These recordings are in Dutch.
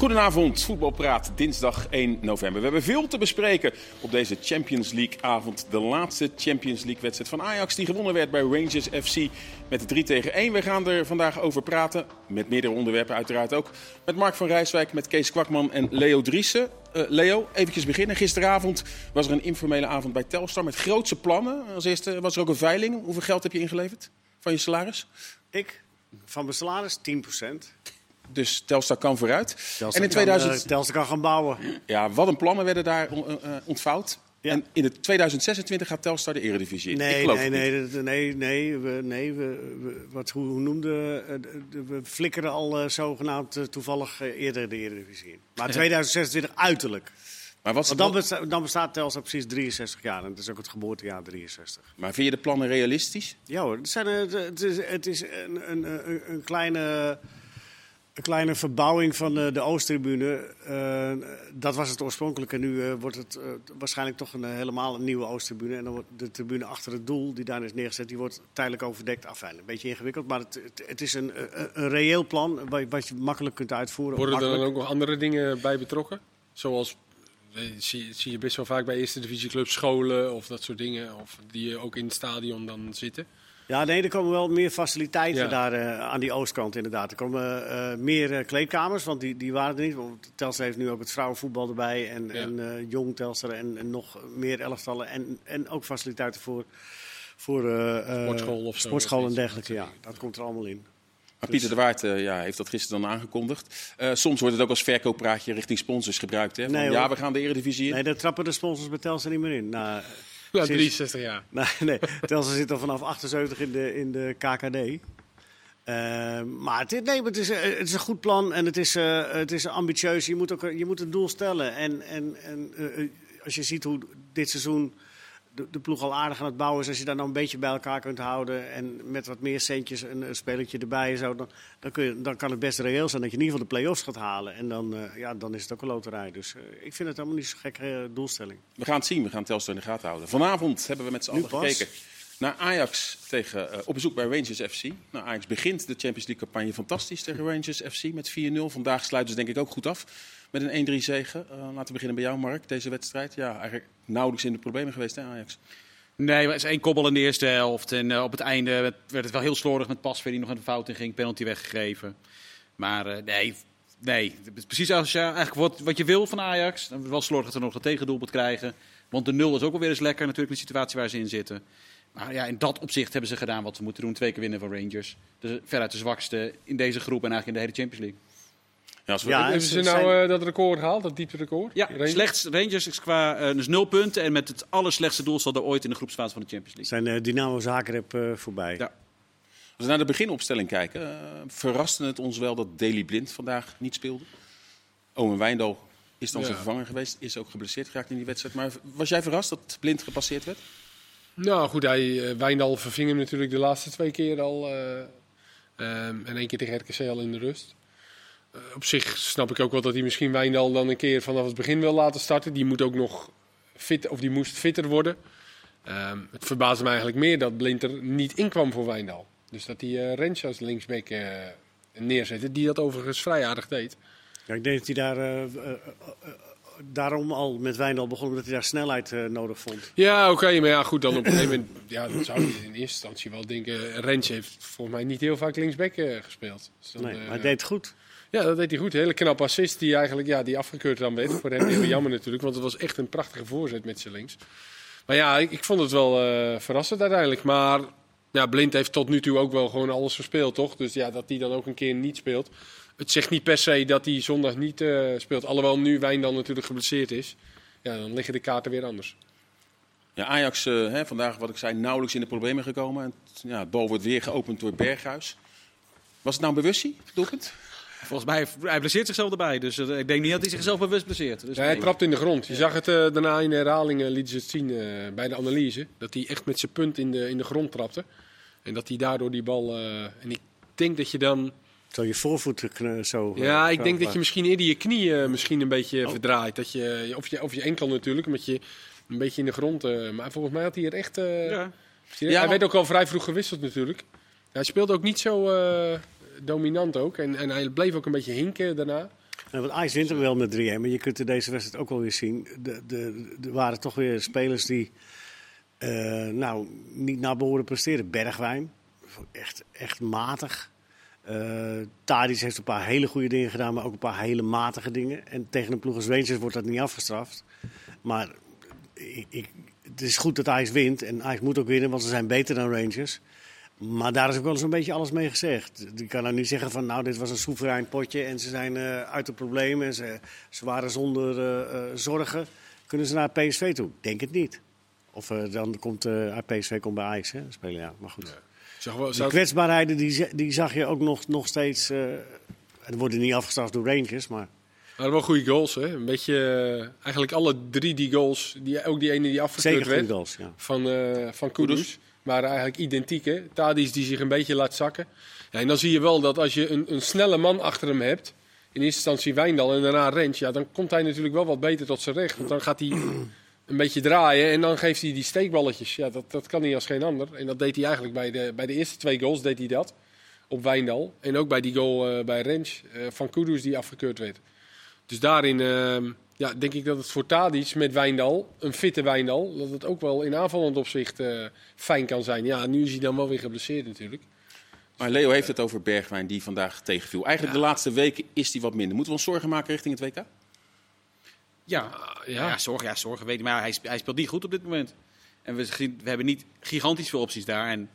Goedenavond, voetbalpraat, dinsdag 1 november. We hebben veel te bespreken op deze Champions League-avond. De laatste Champions League-wedstrijd van Ajax, die gewonnen werd bij Rangers FC met 3 tegen 1. We gaan er vandaag over praten, met meerdere onderwerpen uiteraard ook. Met Mark van Rijswijk, met Kees Kwakman en Leo Driessen. Uh, Leo, eventjes beginnen. Gisteravond was er een informele avond bij Telstar met grootse plannen. Als eerste was er ook een veiling. Hoeveel geld heb je ingeleverd van je salaris? Ik? Van mijn salaris 10 dus Telstar kan vooruit. Telstar en in 2000... Kan, uh, Telstar kan gaan bouwen. Ja, wat een plannen werden daar uh, ontvouwd. Ja. En in de 2026 gaat Telstar de Eredivisie in. Nee, nee, nee, nee, nee, nee, we, nee we, we, wat, hoe, hoe noemde, we flikkeren al uh, zogenaamd uh, toevallig uh, eerder de Eredivisie in. Maar 2026 uiterlijk. Maar wat, dan, bestaat, dan bestaat Telstar precies 63 jaar en het is ook het geboortejaar 63. Maar vind je de plannen realistisch? Ja hoor, het, zijn, het is, het is een, een, een kleine een kleine verbouwing van de, de Oosttribune. Uh, dat was het oorspronkelijke. Nu uh, wordt het uh, waarschijnlijk toch een, helemaal een nieuwe Oosttribune. En dan wordt de tribune achter het doel, die daar is neergezet, die wordt tijdelijk overdekt. Afijn, een beetje ingewikkeld, maar het, het, het is een, een, een, reëel plan wat je makkelijk kunt uitvoeren. Worden er dan ook nog andere dingen bij betrokken? Zoals zie, zie je best wel vaak bij eerste divisieclubs scholen of dat soort dingen. Of die ook in het stadion dan zitten. Ja, nee, er komen wel meer faciliteiten daar uh, aan die oostkant inderdaad. Er komen uh, meer uh, kleedkamers, want die, die waren er niet. Want Telstar heeft nu ook het vrouwenvoetbal erbij en, ja. en jong Telstar en, en, nog meer elftallen. En, en ook faciliteiten voor, voor sportschool, of sportschool en dergelijke. Ja, dat komt er allemaal in. Maar Pieter de Waard uh, ja, heeft dat gisteren dan aangekondigd. Uh, soms wordt het ook als verkooppraatje richting sponsors gebruikt. Hè? Van, nee, ja, we gaan de Eredivisie in. Nee, daar trappen de sponsors bij Telstar niet meer in. Nou, ja, 63 jaar. Nee, nee. Zit al vanaf 78 in de, in de KKD. Uh, maar, het, nee, het, is, het is een goed plan en het is, uh, het is ambitieus. Je moet, ook, je moet een doel stellen. En, en, en uh, als je ziet hoe dit seizoen de, de, ploeg al aardig aan het bouwen is. Als je daar nou een beetje bij elkaar kunt houden en met wat meer centjes een, een spelletje erbij en zo, dan, dan, kun je, dan kan het best reëel zijn dat je in ieder geval de play-offs gaat halen. En dan, uh, ja, dan is het ook een loterij. Dus uh, ik vind het helemaal niet zo'n gekke uh, doelstelling. We gaan het zien, we gaan Telstar in de gaten houden. Vanavond hebben we met z'n allen gekeken naar Ajax tegen, op bezoek bij Rangers FC. Nou, Ajax begint de Champions League campagne fantastisch tegen Rangers FC met 4-0. Vandaag sluiten ze denk ik ook goed af met een 1-3 zegen. laten we beginnen bij jou, Mark, deze wedstrijd. Ja, eigenlijk nauwelijks in de problemen geweest, hè, Ajax? Nee, het is één koppel in de eerste helft. En uh, op het einde werd, het wel heel slordig met Pasveer die nog een fout in ging. Penalty weggegeven. Maar uh, nee, nee. Precies als je, eigenlijk wat, wat je wil van Ajax. Dan wel slordig dat ze nog een tegendoelpunt krijgen. Want de nul is ook wel weer eens lekker natuurlijk in de situatie waar ze in zitten. Maar ja, in dat opzicht hebben ze gedaan wat ze moeten doen. Twee keer winnen van Rangers. Dus veruit de zwakste in deze groep en eigenlijk in de hele Champions League. Hebben ze nou zijn... uh, dat record gehaald, dat diepte record? Ja, Rangers, slechts, Rangers is qua uh, dus nul punten en met het allerslechtste doelstel ooit in de groepsfase van de Champions League. Zijn uh, Dynamo Zagreb uh, voorbij. Ja. Als we naar de beginopstelling kijken, verraste het ons wel dat Daley Blind vandaag niet speelde. Owen Wijndal is dan ja. zijn vervanger geweest, is ook geblesseerd geraakt in die wedstrijd. Maar was jij verrast dat Blind gepasseerd werd? Nou goed, hij, Wijndal verving hem natuurlijk de laatste twee keer al. Um, en één keer tegen RKC al in de rust. Uh, op zich snap ik ook wel dat hij misschien Wijndal dan een keer vanaf het begin wil laten starten. Die moet ook nog fit, of die moest fitter worden. Um, het verbaasde me eigenlijk meer dat Blind er niet in kwam voor Wijndal. Dus dat hij uh, Rens als linksback uh, neerzette, die dat overigens vrij aardig deed. Ja, ik denk dat hij daar daarom al met Wijndal begon, omdat hij daar snelheid nodig vond. Ja, oké. Okay, maar ja, goed, dan op een gegeven moment ja, dan zou je in eerste instantie wel denken... Rens heeft volgens mij niet heel vaak linksback gespeeld. Dus dan, nee, maar hij deed het goed. Ja, dat deed hij goed. Hele knap assist die eigenlijk ja, die afgekeurd dan werd. Voor hem heel jammer natuurlijk, want het was echt een prachtige voorzet met zijn links. Maar ja, ik, ik vond het wel uh, verrassend uiteindelijk. Maar ja, Blind heeft tot nu toe ook wel gewoon alles verspeeld, toch? Dus ja, dat hij dan ook een keer niet speelt. Het zegt niet per se dat hij zondag niet uh, speelt. Alhoewel nu Wijn dan natuurlijk geblesseerd is. Ja, dan liggen de kaarten weer anders. Ja, Ajax uh, hè, vandaag, wat ik zei, nauwelijks in de problemen gekomen. En, ja, het bal wordt weer geopend door Berghuis. Was het nou een bewustie, doelpunt? Volgens mij, hij blesseert zichzelf erbij. Dus uh, ik denk niet dat hij zichzelf bewust blesseert. Dus ja, hij trapt in de grond. Je zag het uh, daarna in de herhalingen, lieten ze het zien uh, bij de analyse. Dat hij echt met zijn punt in de, in de grond trapte. En dat hij daardoor die bal... en ik denk dat je dan... Zo je voorvoet zo... Ja, ik denk dat je misschien eerder je knieën misschien een beetje oh. verdraait. Dat je, of, je, of je enkel natuurlijk, omdat je een beetje in de grond... maar volgens mij had hij er echt... ja. Hij ja, werd ook al vrij vroeg gewisseld natuurlijk. Hij speelde ook niet zo dominant ook. En, en hij bleef ook een beetje hinken daarna. Nou, want Ajax wint hem wel met 3-1, maar je kunt in deze wedstrijd ook wel weer zien. Er waren toch weer spelers die eh, nou, niet naar behoren presteren. Bergwijn, echt, echt matig. Uh, Tadic heeft een paar hele goede dingen gedaan, maar ook een paar hele matige dingen. En tegen een ploeg als Rangers wordt dat niet afgestraft. Maar ik, het is goed dat Ajax wint. En Ajax moet ook winnen, want ze zijn beter dan Rangers. Maar daar is ook wel eens een beetje alles mee gezegd. Je kan nou niet zeggen van nou, dit was een soeverein potje en ze zijn uh, uit het probleem en ze, ze waren zonder uh, uh, zorgen. Kunnen ze naar PSV toe? Denk het niet. Of dan komt PSV komt bij Ajax hè, spelen, ja. Maar goed. Ja. Wel, die kwetsbaarheden die, die zag je ook nog, nog steeds. en worden niet afgestraft door Rangers, maar... Maar wel goede goals, hè? Een beetje, eigenlijk alle drie die goals, die, ook die ene die afgekeurd werd, goals, ja. van, van Kudus waren eigenlijk identiek. Hè? Tadis die zich een beetje laat zakken. Ja, en dan zie je wel dat als je een, een snelle man achter hem hebt, in eerste instantie Wijndal en daarna Rens, ja, dan komt hij natuurlijk wel wat beter tot zijn recht. Want dan gaat hij een beetje draaien en dan geeft hij die steekballetjes. Ja, dat, dat kan hij als geen ander. En dat deed hij eigenlijk bij de, bij de eerste twee goals, deed hij dat. Op Wijndal. En ook bij die goal uh, bij Rens uh, van Kudus die afgekeurd werd. Dus daarin... Uh, ja, denk ik dat het voor Tadic met Wijndal, een fitte Wijndal, dat het ook wel in aanvallend opzicht uh, fijn kan zijn. Ja, nu is hij dan wel weer geblesseerd natuurlijk. Maar Leo heeft het over Bergwijn die vandaag tegenviel. Eigenlijk ja. de laatste weken is hij wat minder. Moeten we ons zorgen maken richting het WK? Ja, ja. ja zorgen, ja, zorgen weet ik. Maar hij, hij speelt niet goed op dit moment. En we, we hebben niet gigantisch veel opties daar. En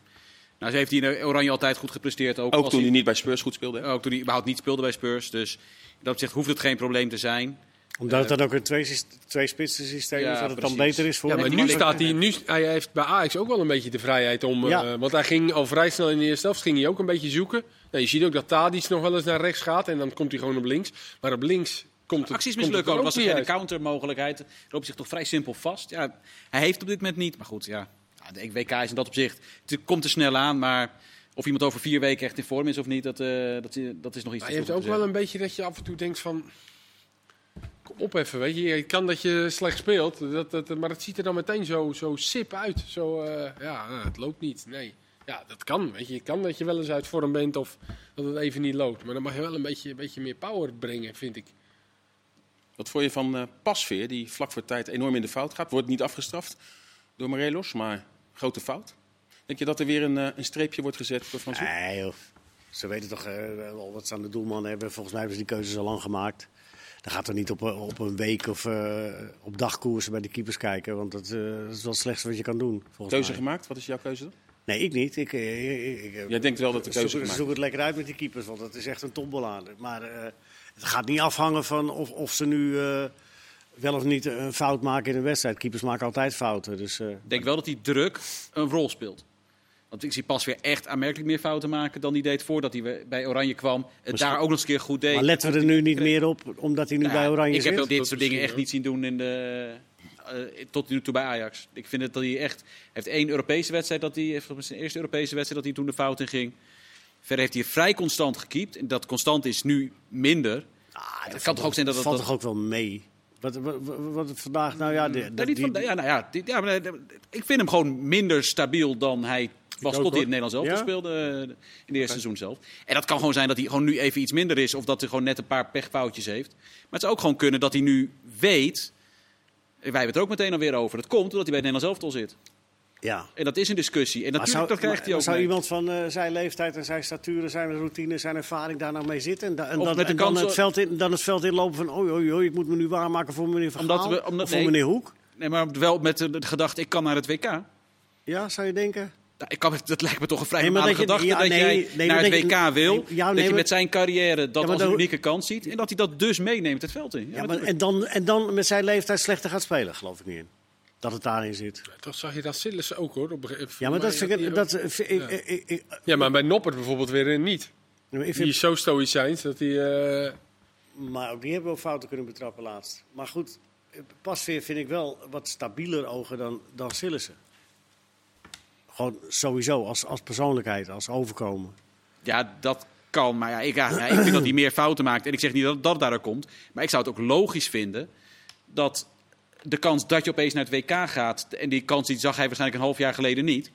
nou, ze heeft hij in Oranje altijd goed gepresteerd. Ook, ook toen hij, hij, niet bij Spurs goed speelde. Ook toen hij überhaupt niet speelde bij Spurs. Dus dat opzicht hoeft het geen probleem te zijn omdat het dan ook een twee, twee spitsen systeem ja, is, dat het dan beter is voor Ja, maar nu staat hij, nu, hij heeft bij Ajax ook wel een beetje de vrijheid om. Ja. Uh, want hij ging al vrij snel in de eerste helft, ging hij ook een beetje zoeken. Nou, je ziet ook dat Tadic nog wel eens naar rechts gaat en dan komt hij gewoon op links. Maar op links komt het. Acties mislukken ook. Was er geen countermogelijkheid. Loopt zich toch vrij simpel vast. Ja, hij heeft op dit moment niet. Maar goed, ja. De WK is in dat opzicht. Het komt er snel aan, maar. Of iemand over vier weken echt in vorm is of niet, dat, uh, dat, dat is nog iets. Maar je hebt ook wel een beetje dat je af en toe denkt van op even, weet je. Je kan dat je slecht speelt, dat, dat, maar het ziet er dan meteen zo, zo sip uit. Zo, uh, ja, nou, het loopt niet, nee. Ja, dat kan, weet je. Het kan dat je wel eens uit vorm bent of dat het even niet loopt. Maar dan mag je wel een beetje, een beetje meer power brengen, vind ik. Wat vond je van uh, Pasveer, die vlak voor tijd enorm in de fout gaat? Wordt niet afgestraft door Morelos, maar grote fout. Denk je dat er weer een, uh, een streepje wordt gezet door Frans Nee joh. Ze weten toch wel wat ze aan de doelman hebben. Volgens mij hebben ze die keuzes al lang gemaakt. Dan gaat er niet op, op een week of uh, op dagkoersen bij de keepers kijken. Want dat, uh, dat is wel het slechtste wat je kan doen. Keuze mij. gemaakt? Wat is jouw keuze dan? Nee, ik niet. Ik, ik, ik, Jij denkt wel dat de keuze zoek, gemaakt zoek het lekker uit met die keepers, want dat is echt een topbal Maar uh, het gaat niet afhangen van of, of ze nu wel of niet een fout maken in een wedstrijd. Keepers maken altijd fouten. Dus, ik denk wel dat die druk een rol speelt. Want ik zie pas weer echt aanmerkelijk meer fouten maken dan hij deed voordat hij bij Oranje kwam. Het daar ook nog eens een keer goed deed. Maar letten we er nu niet meer op, omdat hij nu nou, bij Oranje ik zit? Ik heb dit soort dingen echt niet zien doen in de, uh, tot nu toe bij Ajax. Ik vind het dat hij echt... heeft één Europese wedstrijd, dat hij, heeft zijn eerste Europese wedstrijd dat hij toen de fout in ging. Verder heeft hij vrij constant gekiept. En dat constant is nu minder. Ah, het kan toch ook zijn dat... Dat valt toch ook wel mee? Wat, wat, wat, vandaag, nou ja... De, de, die, van, ja, nou ja, die, ja maar, ik vind hem gewoon minder stabiel dan hij was tot in het Nederlands zelf ja? speelde eh, in het eerste seizoen zelf. En dat kan gewoon zijn dat hij gewoon nu even iets minder is. Of dat hij gewoon net een paar pechfoutjes heeft. Maar het zou ook gewoon kunnen dat hij nu weet... Wij hebben het er ook meteen alweer over. Het komt omdat hij bij het Nederlands elftal zit. Ja. En dat is een discussie. En natuurlijk zou, dat krijgt hij ook Zou iemand van uh, zijn leeftijd en zijn statuur, zijn routine, zijn ervaring daar nou mee zitten? En, da en, dan, en dan, het veld in, dan het veld inlopen van... Oei, oei, oei, ik moet me nu waarmaken voor meneer Van omdat we, omdat, of voor nee, meneer Hoek? Nee, maar wel met de, de gedachte, ik kan naar het WK. Ja, zou je denken? Nou, ik kan, dat lijkt me toch een vrij nee, normale gedachte ja, dat nee, jij nee, naar het WK wil. Ja, dat je met zijn carrière dat als een unieke kans ziet. En dat hij dat dus meeneemt het veld in. Ja, maar, en, dan, en dan met zijn leeftijd slechter gaat spelen, geloof ik niet in. Dat het daarin zit. toch zag je dat Sillis ook hoor. Op, ja, maar dat ik... Dat, ja. Ik, ik, ja, maar bij Noppert bijvoorbeeld weer niet. Die is zo stoïcijns dat hij... Uh... Maar ook die hebben wel fouten kunnen betrappen laatst. Maar goed, Pasveer vind ik wel wat stabieler ogen dan, dan Sillissen. Gewoon sowieso, als, als persoonlijkheid, als overkomen. Ja, dat kan. Maar ja, ik, ja, ik vind dat hij meer fouten maakt. En ik zeg niet dat dat daardoor komt. Maar ik zou het ook logisch vinden dat de kans dat je opeens naar het WK gaat... en die kans die zag hij waarschijnlijk een half jaar geleden niet...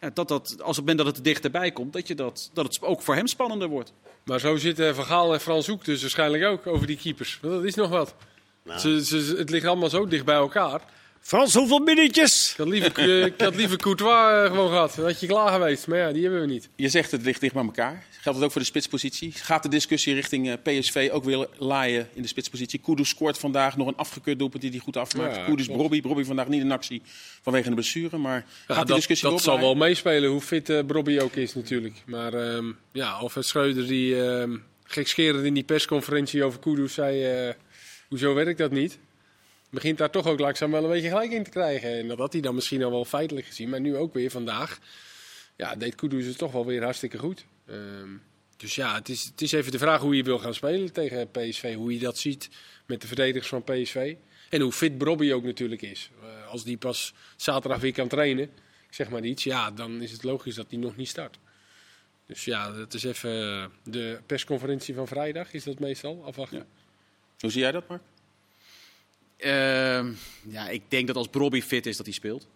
ja, dat, dat als op het moment dat het er dichterbij komt, dat, je dat, dat het ook voor hem spannender wordt. Maar zo zitten Van Gaal en Frans Hoek dus waarschijnlijk ook over die keepers. Want dat is nog wat. Nou. Ze, ze, het ligt allemaal zo dicht bij elkaar. Frans, hoeveel minuutjes? Ik had liever, ik had liever Courtois eh, gewoon gehad. Dan had je klaar geweest. Maar ja, die hebben we niet. Je zegt het ligt dicht bij elkaar. Geldt het ook voor de spitspositie? Gaat de discussie richting eh, PSV ook weer laaien in de spitspositie? Kudus scoort vandaag nog een afgekeurd doelpunt die hij goed afmaakt. Ja, Kudus. Brobby. Brobby vandaag niet in actie vanwege een blessure. Maar Ja, gaat die dat discussie dat zal doorlaaien? wel meespelen hoe fit eh Brobby ook is natuurlijk. Maar ehm, ja, Alfred Schreuder die ehm gekscherend in die persconferentie over Kudus zei... eh, hoezo werkt dat niet? Begint daar toch ook langzaam wel een beetje gelijk in te krijgen. En dat had hij dan misschien al wel feitelijk gezien. Maar nu ook weer vandaag. Ja, deed Kudus het toch wel weer hartstikke goed. Ehm, dus ja, het is, het is even de vraag hoe je wil gaan spelen tegen PSV. Hoe je dat ziet met de verdedigers van PSV. En hoe fit Brobby ook natuurlijk is. Eh, als die pas zaterdag weer kan trainen, zeg maar iets, ja, dan is het logisch dat hij nog niet start. Dus ja, dat is even de persconferentie van vrijdag, is dat meestal afwachten. Hoe zie jij dat, Mark? Ehm, ja, ik denk dat als Brobby fit is, dat hij speelt.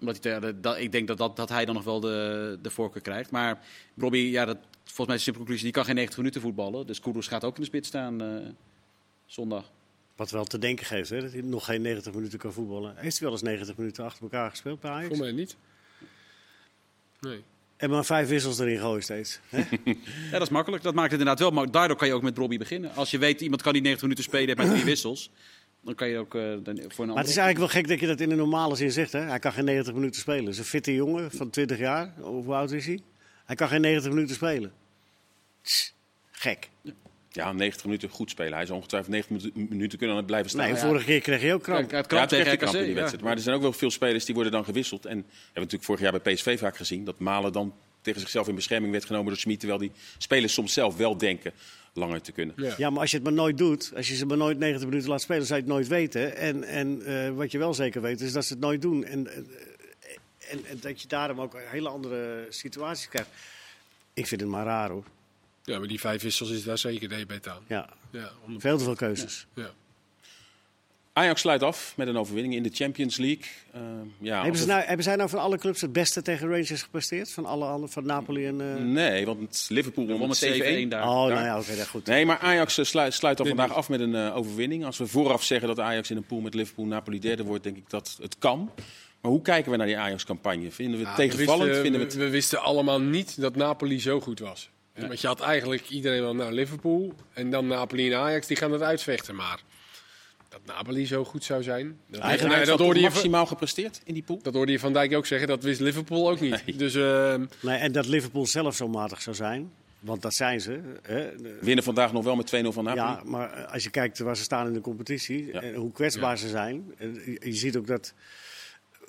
Omdat hij, dat, ik denk dat, dat, dat hij dan nog wel de, de voorkeur krijgt. Maar Brobby, ja, dat, volgens mij is de simpele conclusie, die kan geen 90 minuten voetballen. Dus Kudus gaat ook in de spits staan eh, zondag. Wat wel te denken geeft, hè, dat hij nog geen 90 minuten kan voetballen. Heeft hij wel eens 90 minuten achter elkaar gespeeld bij Ajax? Voor mij niet. Nee. En maar vijf wissels erin gooien steeds. Hè? Ja, dat is makkelijk. Dat maakt het inderdaad wel. Maar daardoor kan je ook met Brobby beginnen. Als je weet, iemand kan die 90 minuten spelen met drie wissels. Dan kan je ook eh, dan voor een Maar het ander... is eigenlijk wel gek dat je dat in de normale zin zegt. Hè? Hij kan geen 90 minuten spelen. Het is een fitte jongen van 20 jaar. Hoe oud is hij? Hij kan geen 90 minuten spelen. Tss, gek. Ja, 90 minuten goed spelen. Hij is ongetwijfeld 90 minu- minuten kunnen aan het blijven staan. Nee, ja. vorige keer kreeg hij ook Ja, kramp. het Ja, kramp het tegen kramp in die ja. wedstrijd. Maar er zijn ook wel veel spelers die worden dan gewisseld. En we hebben natuurlijk vorig jaar bij PSV vaak gezien dat Malen dan tegen zichzelf in bescherming werd genomen door Smit. Terwijl die spelers soms zelf wel denken langer te kunnen. Ja. Ja, maar als je het maar nooit doet, als je ze maar nooit 90 minuten laat spelen, zou je het nooit weten. En, en eh, wat je wel zeker weet, is dat ze het nooit doen. En, eh, en, en dat je daarom ook hele andere situaties krijgt. Ik vind het maar raar hoor. Ja, maar die vijf wissels is daar zeker debet aan. Ja, Ja, om- veel te veel keuzes. ja. Ajax sluit af met een overwinning in de Champions League. Uh, ja, Hebben, ze het- nou, hebben zij nou van alle clubs het beste tegen Rangers gepresteerd? Van alle andere, van Napoli en... eh, Nee, want Liverpool won met met 7-1 7-1. daar. Oh, daar. nou ja, oké, dat goed. Nee, maar Ajax eh, sluit, sluit al vandaag af met een eh, overwinning. Als we vooraf zeggen dat Ajax in een pool met Liverpool Napoli derde wordt, denk ik dat het kan. Maar hoe kijken we naar die Ajax-campagne? Vinden we het Ja, tegenvallend? We wisten, we wisten allemaal niet dat Napoli zo goed was. Want je had eigenlijk iedereen wel naar Liverpool. En dan Napoli en Ajax, die gaan het uitvechten. Maar dat Napoli zo goed zou zijn. Dat, Eigenlijk nee, dat, had hoorde je maximaal gepresteerd in die pool? dat hoorde je Van Dijk ook zeggen. Dat wist Liverpool ook niet. Nee. Dus eh, Nee, en dat Liverpool zelf zo matig zou zijn, want dat zijn ze. Hè? Winnen vandaag nog wel met 2-0 van Napoli. Ja, maar eh, als je kijkt waar ze staan in de competitie Ja. en hoe kwetsbaar Ja. ze zijn. en je, je ziet ook dat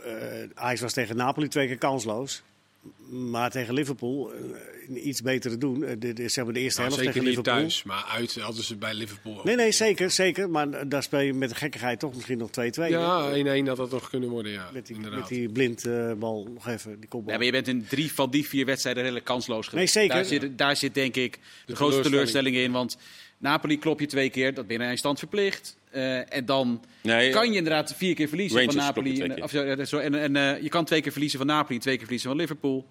eh Ajax was tegen Napoli twee keer kansloos. Maar tegen Liverpool eh, iets betere doen. Eh, de, de, zeg maar de eerste nou, helft zeker tegen niet Liverpool. thuis. Maar uit hadden ze bij Liverpool ook. Nee, nee, zeker, zeker. Maar eh, daar speel je met de gekkigheid toch misschien nog 2-2. hè? Ja, 1-1 had dat toch kunnen worden, ja. Met die, inderdaad. met die blindbal nog even, die kopbal. Ja, maar je bent in drie van die vier wedstrijden redelijk kansloos geweest. Nee, zeker. Daar zit, daar zit denk ik de, grootste teleurstelling. teleurstelling in. Want Napoli klop je twee keer, dat binnen een stand verplicht. Eh, en dan Nee, kan je inderdaad vier keer verliezen Rangers van Napoli. En, of, zo, en, en eh, je kan twee keer verliezen van Napoli, twee keer verliezen van Liverpool.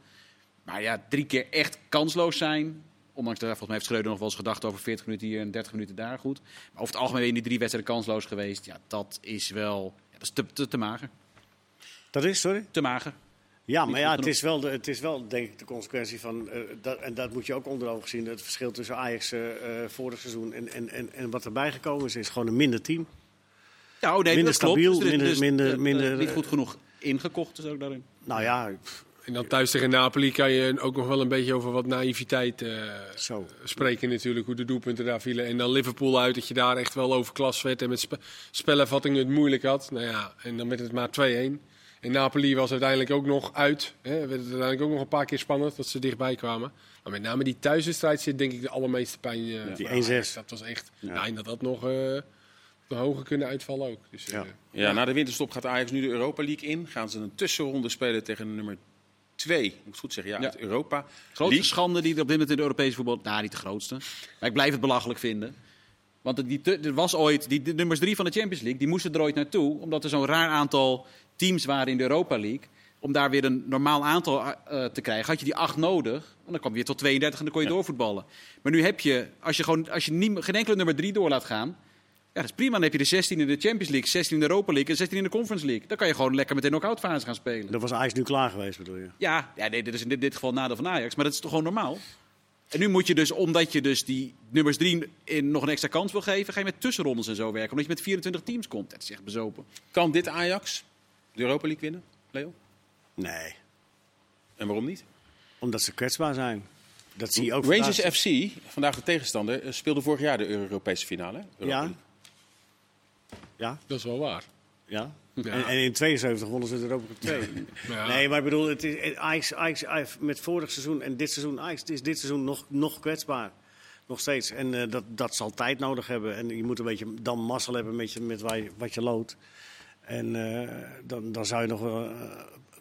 Maar ja, drie keer echt kansloos zijn. Ondanks dat volgens mij heeft Schreuder nog wel eens gedacht over 40 minuten hier en 30 minuten daar goed. Maar over het algemeen in die drie wedstrijden kansloos geweest. Ja, dat is wel ja, dat is te, te, te mager. Dat is, sorry? Te mager. Ja, maar ja, het is wel, de, het is wel denk ik de consequentie van, eh, dat, en dat moet je ook onder ogen zien, het verschil tussen Ajax eh eh, vorig seizoen en, en, en, en wat erbij gekomen is, is gewoon een minder team. Ja, oh nee, Minder dat klopt. stabiel, Dus er minder- dus, minder- minder, niet goed genoeg ingekocht is ook daarin. Nou ja, pff, En dan thuis tegen Napoli kan je ook nog wel een beetje over wat naïviteit eh, zo. spreken natuurlijk. Hoe de doelpunten daar vielen. En dan Liverpool uit, dat je daar echt wel overklas werd. En met spe spellenvatting het moeilijk had. Nou ja, en dan werd het maar 2-1. En Napoli was uiteindelijk ook nog uit. Hè, werd het uiteindelijk ook nog een paar keer spannend dat ze dichtbij kwamen. Maar met name die thuiswedstrijd zit denk ik de allermeeste pijn. voor Die Ajax. 1-6. Dat was echt. Ja. Ja. en dat had nog eh, nog hoger kunnen uitvallen ook. Dus, eh, Ja. Ja, na de winterstop gaat Ajax nu de Europa League in. Gaan ze een tussenronde spelen tegen nummer 2. Moet ik het goed zeggen? Ja, Ja. uit Europa. Grootste League. schande die er op dit moment in de Europese voetbal... Nou, niet de grootste. Maar ik blijf het belachelijk vinden. Want die, er was ooit... Die, de nummers drie van de Champions League, die moesten er ooit naartoe. Omdat er zo'n raar aantal teams waren in de Europa League. om daar weer een normaal aantal eh, te krijgen, had je die acht nodig. En dan kwam je weer tot 32 en dan kon je Ja. doorvoetballen. Maar nu heb je, als je, gewoon, als je niet, geen enkele nummer 3 door laat gaan. Ja, dat is prima. Dan heb je de 16 in de Champions League, 16 in de Europa League en 16 in de Conference League. Dan kan je gewoon lekker met de knock-out fase gaan spelen. Dat was Ajax nu klaar geweest, bedoel je? Ja, ja nee, dit is in dit, dit geval nadeel van Ajax. Maar dat is toch gewoon normaal? En nu moet je dus, omdat je dus die nummers 3 in nog een extra kans wil geven, ga je met tussenrondes en zo werken. Omdat je met 24 teams komt. Dat is echt bezopen. Kan dit Ajax de Europa League winnen, Leo? Nee, En waarom niet? omdat ze kwetsbaar zijn. Dat zie je ook Rangers vandaag. FC, vandaag de tegenstander, eh, speelde vorig jaar de Europese finale. Europa Ja. Ja, Dat is wel waar. ja. Ja. En, en in 72 wonnen ze de Europa Cup 2. Ja. Nee, maar ik bedoel, het is, Ajax, Ajax, Ajax met vorig seizoen en dit seizoen, Ajax is dit seizoen nog, nog kwetsbaar. Nog steeds. En eh, dat, dat zal tijd nodig hebben. En je moet een beetje dan mazzel hebben met, je, met waar je- wat je loodt. En eh, dan, dan zou je nog wel eh,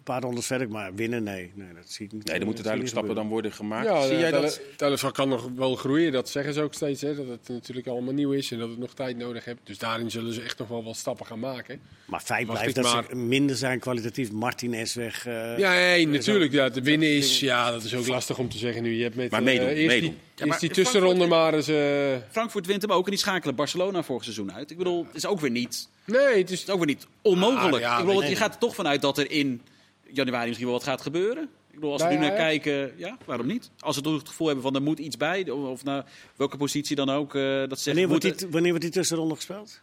een paar rondes verder, maar winnen, nee. Nee, dat zie ik niet. Nee, er moeten duidelijk stappen dan worden gemaakt. Ja, Zie jij dat, kan nog wel groeien, dat zeggen ze ook steeds. Hè, dat het natuurlijk allemaal nieuw is en dat het nog tijd nodig heeft. Dus daarin zullen ze echt nog wel wat stappen gaan maken. Maar feit blijft dat maar- ze minder zijn kwalitatief. Martinez weg. eh, Ja, nee, natuurlijk. Ja, de winnen is, ja, dat is ook lastig om te zeggen nu. Je hebt met, Maar eh, eerst meedoen. Die, Ja, eerst die tussenronde maar eens... eh, Frankfurt wint hem ook en die schakelen Barcelona vorig seizoen uit. Ik bedoel, het is ook weer niet, nee, het is... het is ook weer niet onmogelijk. Ah, ja, ik bedoel, je. gaat er toch vanuit dat er in januari misschien wel wat gaat gebeuren. Ik bedoel, als we Bij nu naar kijken, ja, waarom niet? Als we toch het gevoel hebben van er moet iets bij, of, of naar welke positie dan ook, eh, dat Wanneer wordt, die, wanneer wordt die tussenronde gespeeld?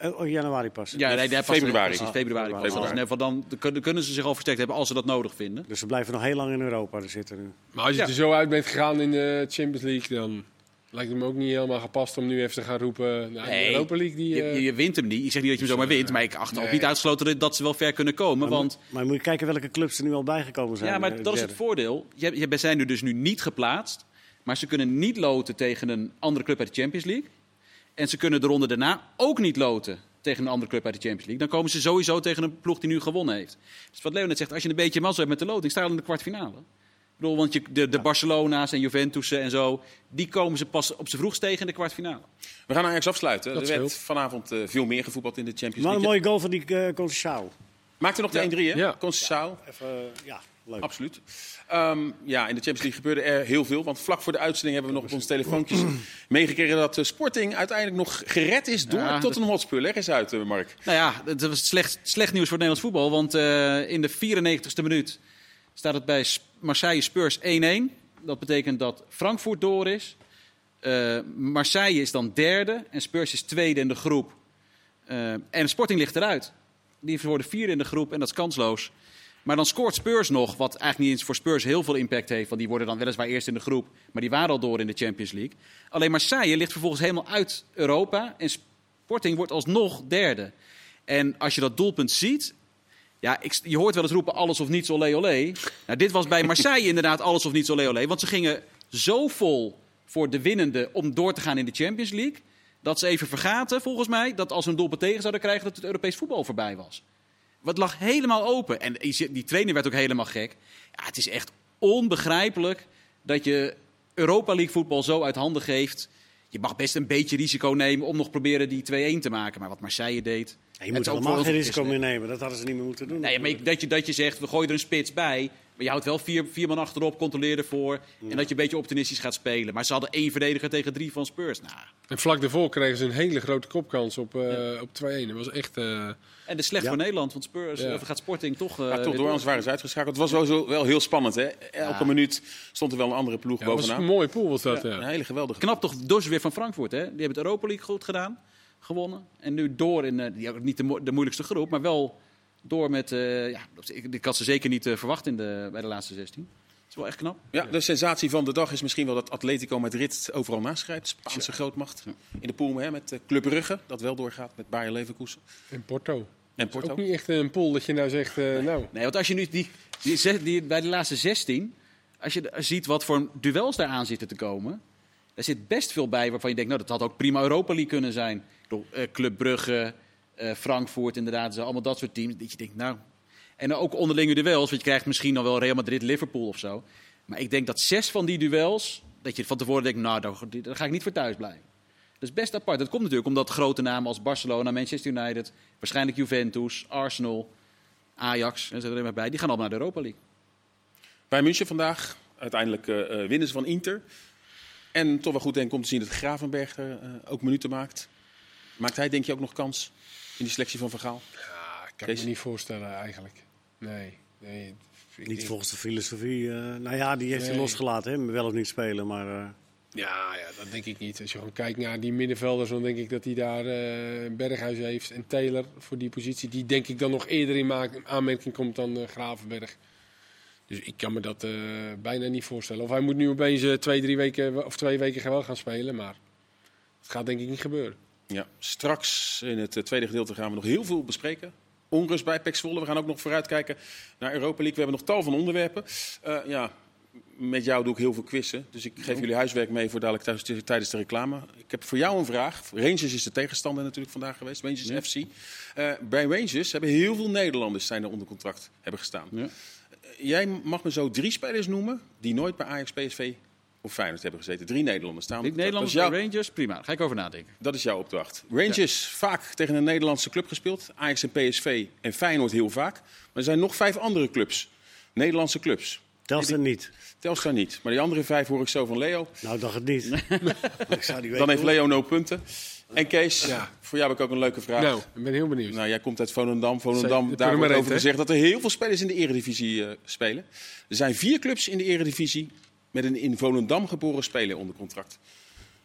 Oh, oh, januari pas. Ja, nee, nee, pas Februari. Precies, februari. Ah, pas. februari. Dus, nee, dan dan kunnen ze zich al versterkt hebben als ze dat nodig vinden. Dus we blijven nog heel lang in Europa zitten nu. Maar als je Ja. er zo uit bent gegaan in de Champions League, dan lijkt het me ook niet helemaal gepast om nu even te gaan roepen... Nou, Nee, de Europa League, die... Je, eh, je, je wint hem niet. Ik zeg niet dat je hem zomaar wint, maar ik acht ook niet uitgesloten dat ze wel ver kunnen komen. Maar, Want moet- maar moet je kijken welke clubs er nu al bijgekomen zijn. ja, eh, maar dat is het voordeel. Je, je zijn nu dus nu niet geplaatst, maar ze kunnen niet loten tegen een andere club uit de Champions League. En ze kunnen de ronde daarna ook niet loten tegen een andere club uit de Champions League. Dan komen ze sowieso tegen een ploeg die nu gewonnen heeft. Dus wat Leo net zegt, als je een beetje mazzel hebt met de loting, sta je al in de kwartfinale. Bedoel, want je, de, de Barcelona's en Juventussen en zo, die komen ze pas op z'n vroegst tegen in de kwartfinale. We gaan Ajax afsluiten. Dat er werd vanavond eh, veel meer gevoetbald in de Champions Maar een League. mooie goal van die uh, Conceição. Maakte nog de 1-3, hè? Ja. Conceição. Even, eh, ja, leuk. Absoluut. Ehm, ja, in de Champions League gebeurde er heel veel. Want vlak voor de uitzending hebben we nog op onze telefoontjes meegekregen dat eh, Sporting uiteindelijk nog gered is door Ja, Tottenham Hotspur. Leg eens uit, eh, Mark. Nou ja, het was slecht, slecht nieuws voor het Nederlands voetbal. Want eh, in de 94ste minuut staat het bij Marseille Spurs 1-1. Dat betekent dat Frankfurt door is. Eh, Marseille is dan derde en Spurs is tweede in de groep. Eh, en Sporting ligt eruit. Die worden vierde in de groep en dat is kansloos. Maar dan scoort Spurs nog, wat eigenlijk niet eens voor Spurs heel veel impact heeft. Want die worden dan weliswaar eerst in de groep, maar die waren al door in de Champions League. Alleen Marseille ligt vervolgens helemaal uit Europa. En Sporting wordt alsnog derde. En als je dat doelpunt ziet. Ja, je hoort wel eens roepen alles of niets, olé olé. Nou, dit was bij Marseille inderdaad alles of niets, olé olé. Want ze gingen zo vol voor de winnende om door te gaan in de Champions League. Dat ze even vergaten, volgens mij, dat als ze een doelpunt tegen zouden krijgen, dat het Europees voetbal voorbij was. Wat lag helemaal open. En die trainer werd ook helemaal gek. Ja, het is echt onbegrijpelijk dat je Europa League voetbal zo uit handen geeft. Je mag best een beetje risico nemen om nog proberen die 2-1 te maken. Maar wat Marseille deed. Ja, je moet geen ons risico meer nemen. Dat hadden ze niet meer moeten doen. Nee, maar ik- dat, je, dat je zegt, we gooien er een spits bij. Maar je houdt wel vier, vier man achterop, controleer ervoor. En dat je een beetje optimistisch gaat spelen. Maar ze hadden één verdediger tegen drie van Spurs. Nou, En vlak daarvoor kregen ze een hele grote kopkans op, eh, op 2-1. Dat was echt... eh, en de slecht Ja. voor Nederland, want Spurs Ja. of gaat Sporting toch... eh, Ja, toch door, anders waren ze uitgeschakeld. Het was sowieso wel heel spannend, hè? Elke Ja. minuut stond er wel een andere ploeg ja, dat was bovenaan. een mooie pool was dat, Ja, ja. Een hele geweldige. Knap toch dus weer van Frankfurt, hè? Die hebben het Europa League goed gedaan, gewonnen. En nu door in, eh, niet de, mo- de moeilijkste groep, maar wel door met... eh, ja, ik, ik had ze zeker niet eh, verwacht in de, bij de laatste 16. Dat is wel echt knap. Ja, de sensatie van de dag is misschien wel dat Atletico Madrid overal naschrijft. Spaanse grootmacht. In de pool hè, met eh, Club Brugge, dat wel doorgaat met Bayer Leverkusen. En Porto. En Ook Porto. niet echt een pool dat je nou zegt, eh, nou... Nee, want als je nu die, die, die, bij de laatste 16, als je ziet wat voor duels daar aan zitten te komen, daar zit best veel bij waarvan je denkt, nou, dat had ook prima Europa League kunnen zijn. Ik eh, Club Brugge, eh, Frankfurt, inderdaad, allemaal dat soort teams. Dat je denkt, nou. En ook onderlinge duels, want je krijgt misschien dan wel Real Madrid, Liverpool of zo. Maar ik denk dat zes van die duels, dat je van tevoren denkt, nou, daar, ga ik niet voor thuis blijven. Dat is best apart. Dat komt natuurlijk omdat grote namen als Barcelona, Manchester United, waarschijnlijk Juventus, Arsenal, Ajax, en zet er even bij. Die gaan allemaal naar de Europa League. Bij München vandaag. Uiteindelijk eh, winnen ze van Inter. En toch wel goed denk om te zien dat Gravenberg ook minuten maakt. Maakt hij denk je ook nog kans in die selectie van Vergaal? Ja, ik kan Kees? me niet voorstellen eigenlijk. Nee, nee. ik Niet denk- volgens de filosofie. eh, nou ja, die heeft hij losgelaten. Hè, wel of niet spelen. Maar eh, Ja, ja, dat denk ik niet. Als je gewoon kijkt naar die middenvelders, dan denk ik dat hij daar eh, Berghuis heeft en Taylor voor die positie. Die denk ik dan nog eerder in aanmerking komt dan Gravenberg. Dus ik kan me dat eh, bijna niet voorstellen. Of hij moet nu opeens twee, drie weken of twee weken wel gaan spelen, maar dat gaat denk ik niet gebeuren. Ja, straks in het eh, tweede gedeelte gaan we nog heel veel bespreken. Onrust bij PEC Zwolle. We gaan ook nog vooruitkijken naar Europa League. We hebben nog tal van onderwerpen. Eh, ja, met jou doe ik heel veel quizzen. Dus ik geef jullie huiswerk mee voor dadelijk thuis- tijdens de reclame. Ik heb voor jou een vraag. Rangers is de tegenstander natuurlijk vandaag geweest. Rangers FC. Eh, bij Rangers hebben heel veel Nederlanders zijn er onder contract hebben gestaan. Ja. Jij mag me zo drie spelers noemen die nooit bij Ajax, PSV of Feyenoord hebben gezeten. Drie Nederlanders staan. Contract. Nederlanders jouw- Rangers, prima. Daar ga ik over nadenken. dat is jouw opdracht. Rangers vaak tegen een Nederlandse club gespeeld. Ajax en PSV en Feyenoord heel vaak. Maar er zijn nog vijf andere clubs. Nederlandse clubs. Telstar niet. Telstar niet. Maar die andere vijf hoor ik zo van Leo. Nou, dacht het niet. ik zou die Dan heeft. Leo no punten. En Kees, Ja. voor jou heb ik ook een leuke vraag. Nou, ik ben heel benieuwd. Nou, jij komt uit Volendam. Volendam, Zeker, daar wordt over gezegd dat er heel veel spelers in de eredivisie eh, spelen. Er zijn vier clubs in de eredivisie met een in Volendam geboren speler onder contract.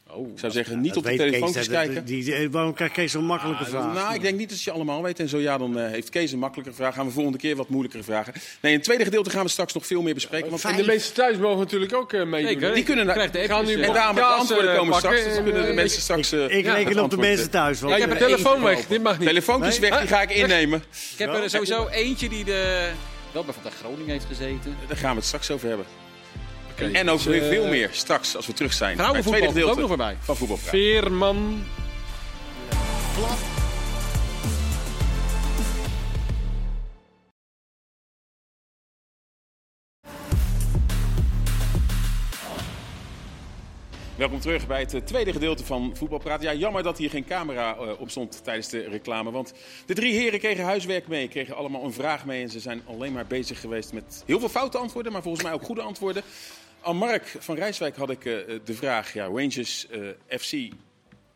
Oh, Ik zou zeggen, niet op de telefoontjes kijken. Die, die- waarom krijgt Kees zo'n makkelijke Ah, vraag? Nou, ik denk niet dat je allemaal weet. En zo ja, dan eh, heeft Kees een makkelijkere vraag. Gaan we volgende keer wat moeilijkere vragen. Nee, in het tweede gedeelte gaan we straks nog veel meer bespreken. Want En de mensen thuis mogen natuurlijk ook eh, meedoen. Zeker. die kunnen naar, Krijgt de Gaan nu en ja. daarom de antwoorden eh, komen pakken straks. Dus en, kunnen de eh, mensen straks... eh, Ik Ja, reken het op de mensen eh, thuis. want- ik heb een telefoon weg. Dit mag niet. Telefoontjes Nee? weg, die ga ik innemen. Ik heb er sowieso eentje die de, wel bijvoorbeeld in Groningen heeft gezeten. Daar gaan we het straks over hebben. En over dus, weer eh, veel meer straks als we terug zijn. bij het Vrouwenvoetbal tweede ook nog gedeelte voorbij. van Voetbalpraat. Veerman. Welkom terug bij het eh, tweede gedeelte van Voetbalpraat. Ja, jammer dat hier geen camera eh, op stond tijdens de reclame. Want de drie heren kregen huiswerk mee, kregen allemaal een vraag mee. En ze zijn alleen maar bezig geweest met heel veel foute antwoorden, maar volgens mij ook goede antwoorden. Aan Mark van Rijswijk had ik eh, de vraag, ja, Rangers eh, FC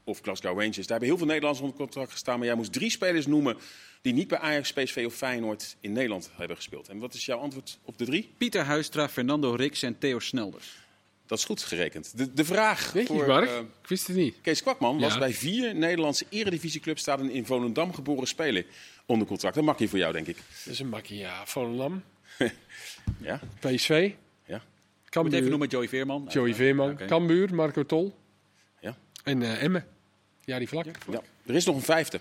of Glasgow Rangers. Daar hebben heel veel Nederlanders onder contract gestaan. Maar jij moest drie spelers noemen die niet bij Ajax, PSV of Feyenoord in Nederland hebben gespeeld. En wat is jouw antwoord op de drie? Pieter Huistra, Fernando Rix en Theo Snelders. Dat is goed gerekend. De, de vraag Weet je, voor... Mark? eh, ik wist het niet. Kees Kwakman was bij vier Nederlandse eredivisieclubs staat een in Volendam geboren speler onder contract. Dat makkie voor jou, denk ik. Dat is een makkie, ja. Volendam, Ja? PSV, Ik moet Cambuur, even noemen Joey Veerman. Joey Veerman. Cambuur, Marco Tol Ja? en eh Emmen. Ja, die vlak. ja. Er is nog een vijfde.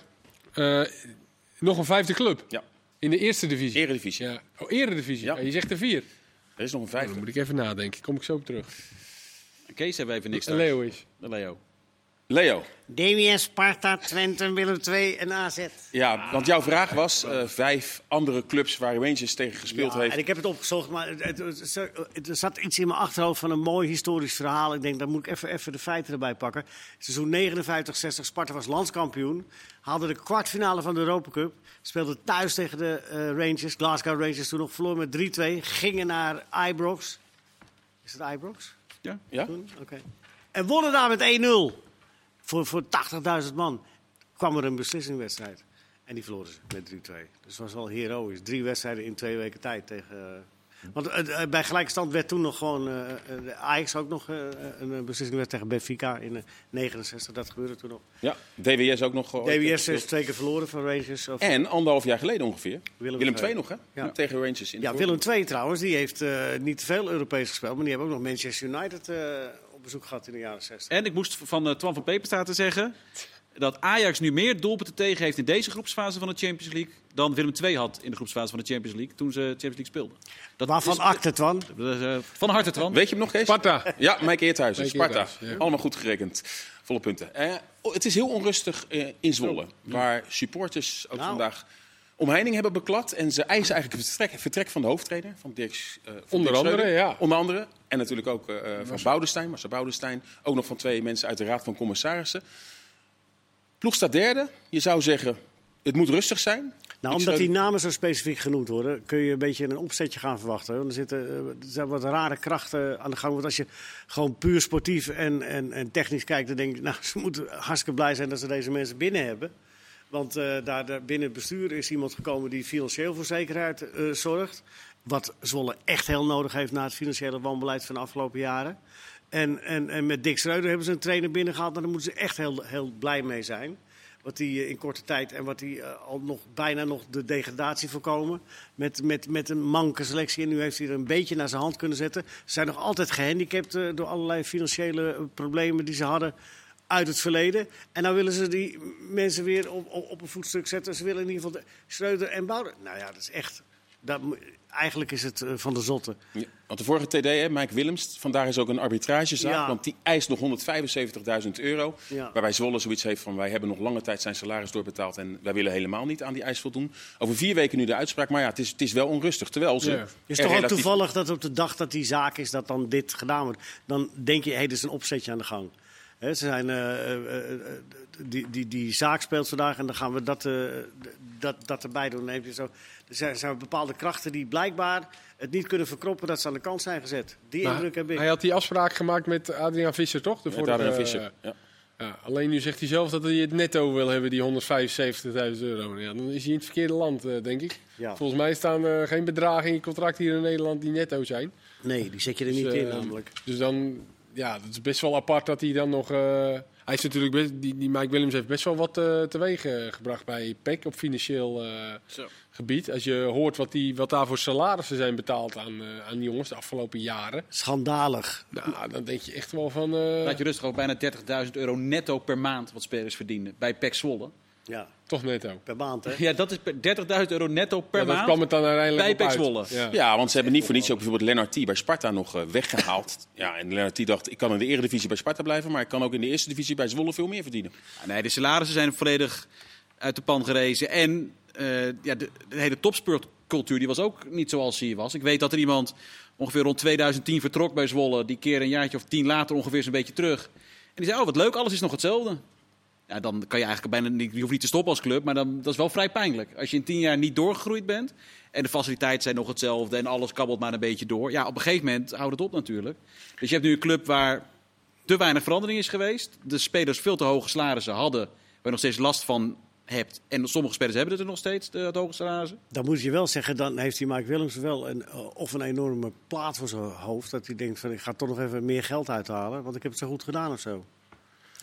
Eh, nog een vijfde club Ja. in de eerste divisie. Eredivisie. Ja. Oh, eredivisie. Ja. Ja. je zegt er vier. Er is nog een Oh, dan vijfde. moet ik even nadenken. Kom ik zo op terug. Kees hebben we even niks. Leo is. De Leo. Leo. DWS, Sparta, Twente, Willem II en AZ. Ja, want jouw vraag was eh, vijf andere clubs waar Rangers tegen gespeeld Ja, heeft. En ik heb het opgezocht, maar het, het- er zat iets in mijn achterhoofd van een mooi historisch verhaal. Ik denk, daar moet ik even, even de feiten erbij pakken. Seizoen 59-60, Sparta was landskampioen. Haalde de kwartfinale van de Europa Cup. Speelde thuis tegen de eh, Rangers, Glasgow Rangers, toen nog verloor met 3-2. Gingen naar Ibrox. Is het Ibrox? Ja? Ja? Oké. En wonnen daar met 1-0. Voor, voor 80.000 man kwam er een beslissingwedstrijd. En die verloren ze met 3-2. Dus het was wel heroïs. Drie wedstrijden in twee weken tijd tegen... eh, want eh, eh, bij gelijkstand werd toen nog gewoon... de Ajax ook nog een beslissingwedstrijd tegen Benfica in eh, 69. Dat gebeurde toen nog. Ja. DWS ook nog. DWS is twee keer verloren van Rangers. Of, En anderhalf jaar geleden ongeveer. Willem Willem, II. Nog, hè? Ja. Tegen Rangers in ja, Willem II trouwens, die heeft niet veel Europees gespeeld. Maar die hebben ook nog Manchester United bezoek gehad in de jaren 60. En ik moest van eh, Twan van Peperstaten zeggen dat Ajax nu meer doelpunten tegen heeft in deze groepsfase van de Champions League dan Willem II had in de groepsfase van de Champions League toen ze Champions League speelden. Dat Waarvan is- akte, Twan? is, eh, van harte, Twan. Weet je hem nog, Kees? Sparta. Ja, Mike Eerthuizen, Mike Sparta. Eerthuizen, ja. Allemaal goed gerekend. Volle punten. Eh, oh, het is heel onrustig eh, in Zwolle. Waar supporters ook Nou. vandaag omheining hebben beklad. En ze eisen eigenlijk het vertrek, vertrek van de hoofdtrainer. Van Dirk, van Onder Dirk andere, ja. Onder andere. En natuurlijk ook eh, van Boudestein, Marcel Boudestein. Ook nog van twee mensen uit de Raad van Commissarissen. Ploeg staat derde. Je zou zeggen, het moet rustig zijn. Nou, omdat die namen zo specifiek genoemd worden, kun je een beetje een opzetje gaan verwachten. Want er zitten er zijn wat rare krachten aan de gang. Want als je gewoon puur sportief en, en, en technisch kijkt, dan denk ik, nou, ze moeten hartstikke blij zijn dat ze deze mensen binnen hebben. Want eh, daar, binnen het bestuur is iemand gekomen die financieel voor zekerheid eh, zorgt. Wat Zwolle echt heel nodig heeft na het financiële wanbeleid van de afgelopen jaren. En, en, en met Dick Schreuder hebben ze een trainer binnengehaald. En daar moeten ze echt heel, heel blij mee zijn. Wat hij in korte tijd en wat hij eh, al nog bijna nog de degradatie voorkomen. Met, met, met een manke selectie. En nu heeft hij er een beetje naar zijn hand kunnen zetten. Ze zijn nog altijd gehandicapt eh, door allerlei financiële eh, problemen die ze hadden uit het verleden. En nou willen ze die mensen weer op, op, op een voetstuk zetten. Ze willen in ieder geval de Schreuder en Bouder. Nou ja, dat is echt. Dat, eigenlijk is het eh, van de zotte. Ja, want de vorige TD, hè, Mike Willems, vandaar is ook een arbitragezaak. Ja. Want die eist nog 175.000 euro. Ja. Waarbij Zwolle zoiets heeft van wij hebben nog lange tijd zijn salaris doorbetaald. En wij willen helemaal niet aan die eis voldoen. Over vier weken nu de uitspraak. Maar ja, het is, het is wel onrustig. Terwijl ze. Ja. Het is toch ook relatief- toevallig dat op de dag dat die zaak is, dat dan dit gedaan wordt. Dan denk je, hé, er is een opzetje aan de gang. Ze zijn, eh, eh, eh, die, die, die zaak speelt vandaag en dan gaan we dat, eh, dat, dat erbij doen. Heb je zo, er zijn, zijn bepaalde krachten die blijkbaar het niet kunnen verkroppen dat ze aan de kant zijn gezet. Die Maar indruk heb ik. hij had die afspraak gemaakt met Adriaan Visser, toch? De Met vorige, Adriaan Visser. Ja. ja, alleen nu zegt hij zelf dat hij het netto wil hebben, die 175.000 euro. Ja, dan is hij in het verkeerde land, eh, denk ik. Ja. Volgens mij staan er geen bedragen in je contract hier in Nederland die netto zijn. Nee, die zet je er Dus, niet in eh, namelijk. Dus dan, ja, dat is best wel apart dat hij dan nog... eh, hij is natuurlijk best, die, die Mike Willems heeft best wel wat eh, teweeg eh, gebracht bij PEC op financieel eh, gebied. Als je hoort wat, die, wat daar voor salarissen zijn betaald aan, eh, aan die jongens de afgelopen jaren. Schandalig. Nou, dan denk je echt wel van... eh, Laat je rustig over bijna 30.000 euro netto per maand wat spelers verdienen bij PEC Zwolle. Ja, Toch netto. per maand hè. Ja, dat is per 30.000 euro netto per Ja, dat maand. kwam het dan uiteindelijk bij. Zwolle. Ja. Ja, want ze hebben niet voor niets ook bijvoorbeeld Lennart T bij Sparta nog eh, weggehaald. Ja, en Lennart T dacht, ik kan in de eredivisie bij Sparta blijven, maar ik kan ook in de eerste divisie bij Zwolle veel meer verdienen. Ja, Nee, de salarissen zijn volledig uit de pan gerezen. En eh, ja, de, de hele topsportcultuur die was ook niet zoals die was. Ik weet dat er iemand ongeveer rond 2010 vertrok bij Zwolle. Die keer een jaartje of tien later ongeveer zo'n beetje terug. En die zei, oh wat leuk, alles is nog hetzelfde. Ja, dan kan je eigenlijk bijna niet, je hoeft niet te stoppen als club, maar dan, dat is wel vrij pijnlijk. Als je in tien jaar niet doorgegroeid bent en de faciliteiten zijn nog hetzelfde en alles kabbelt maar een beetje door. Ja, op een gegeven moment houdt het op natuurlijk. Dus je hebt nu een club waar te weinig verandering is geweest. De spelers veel te hoge salarissen hadden, waar je nog steeds last van hebt. En sommige spelers hebben het er nog steeds, de, hoge salarissen. Dan moet je wel zeggen, dan heeft die Mike Willems wel een, eh, of een enorme plaat voor zijn hoofd. Dat hij denkt van ik ga toch nog even meer geld uithalen, want ik heb het zo goed gedaan of zo.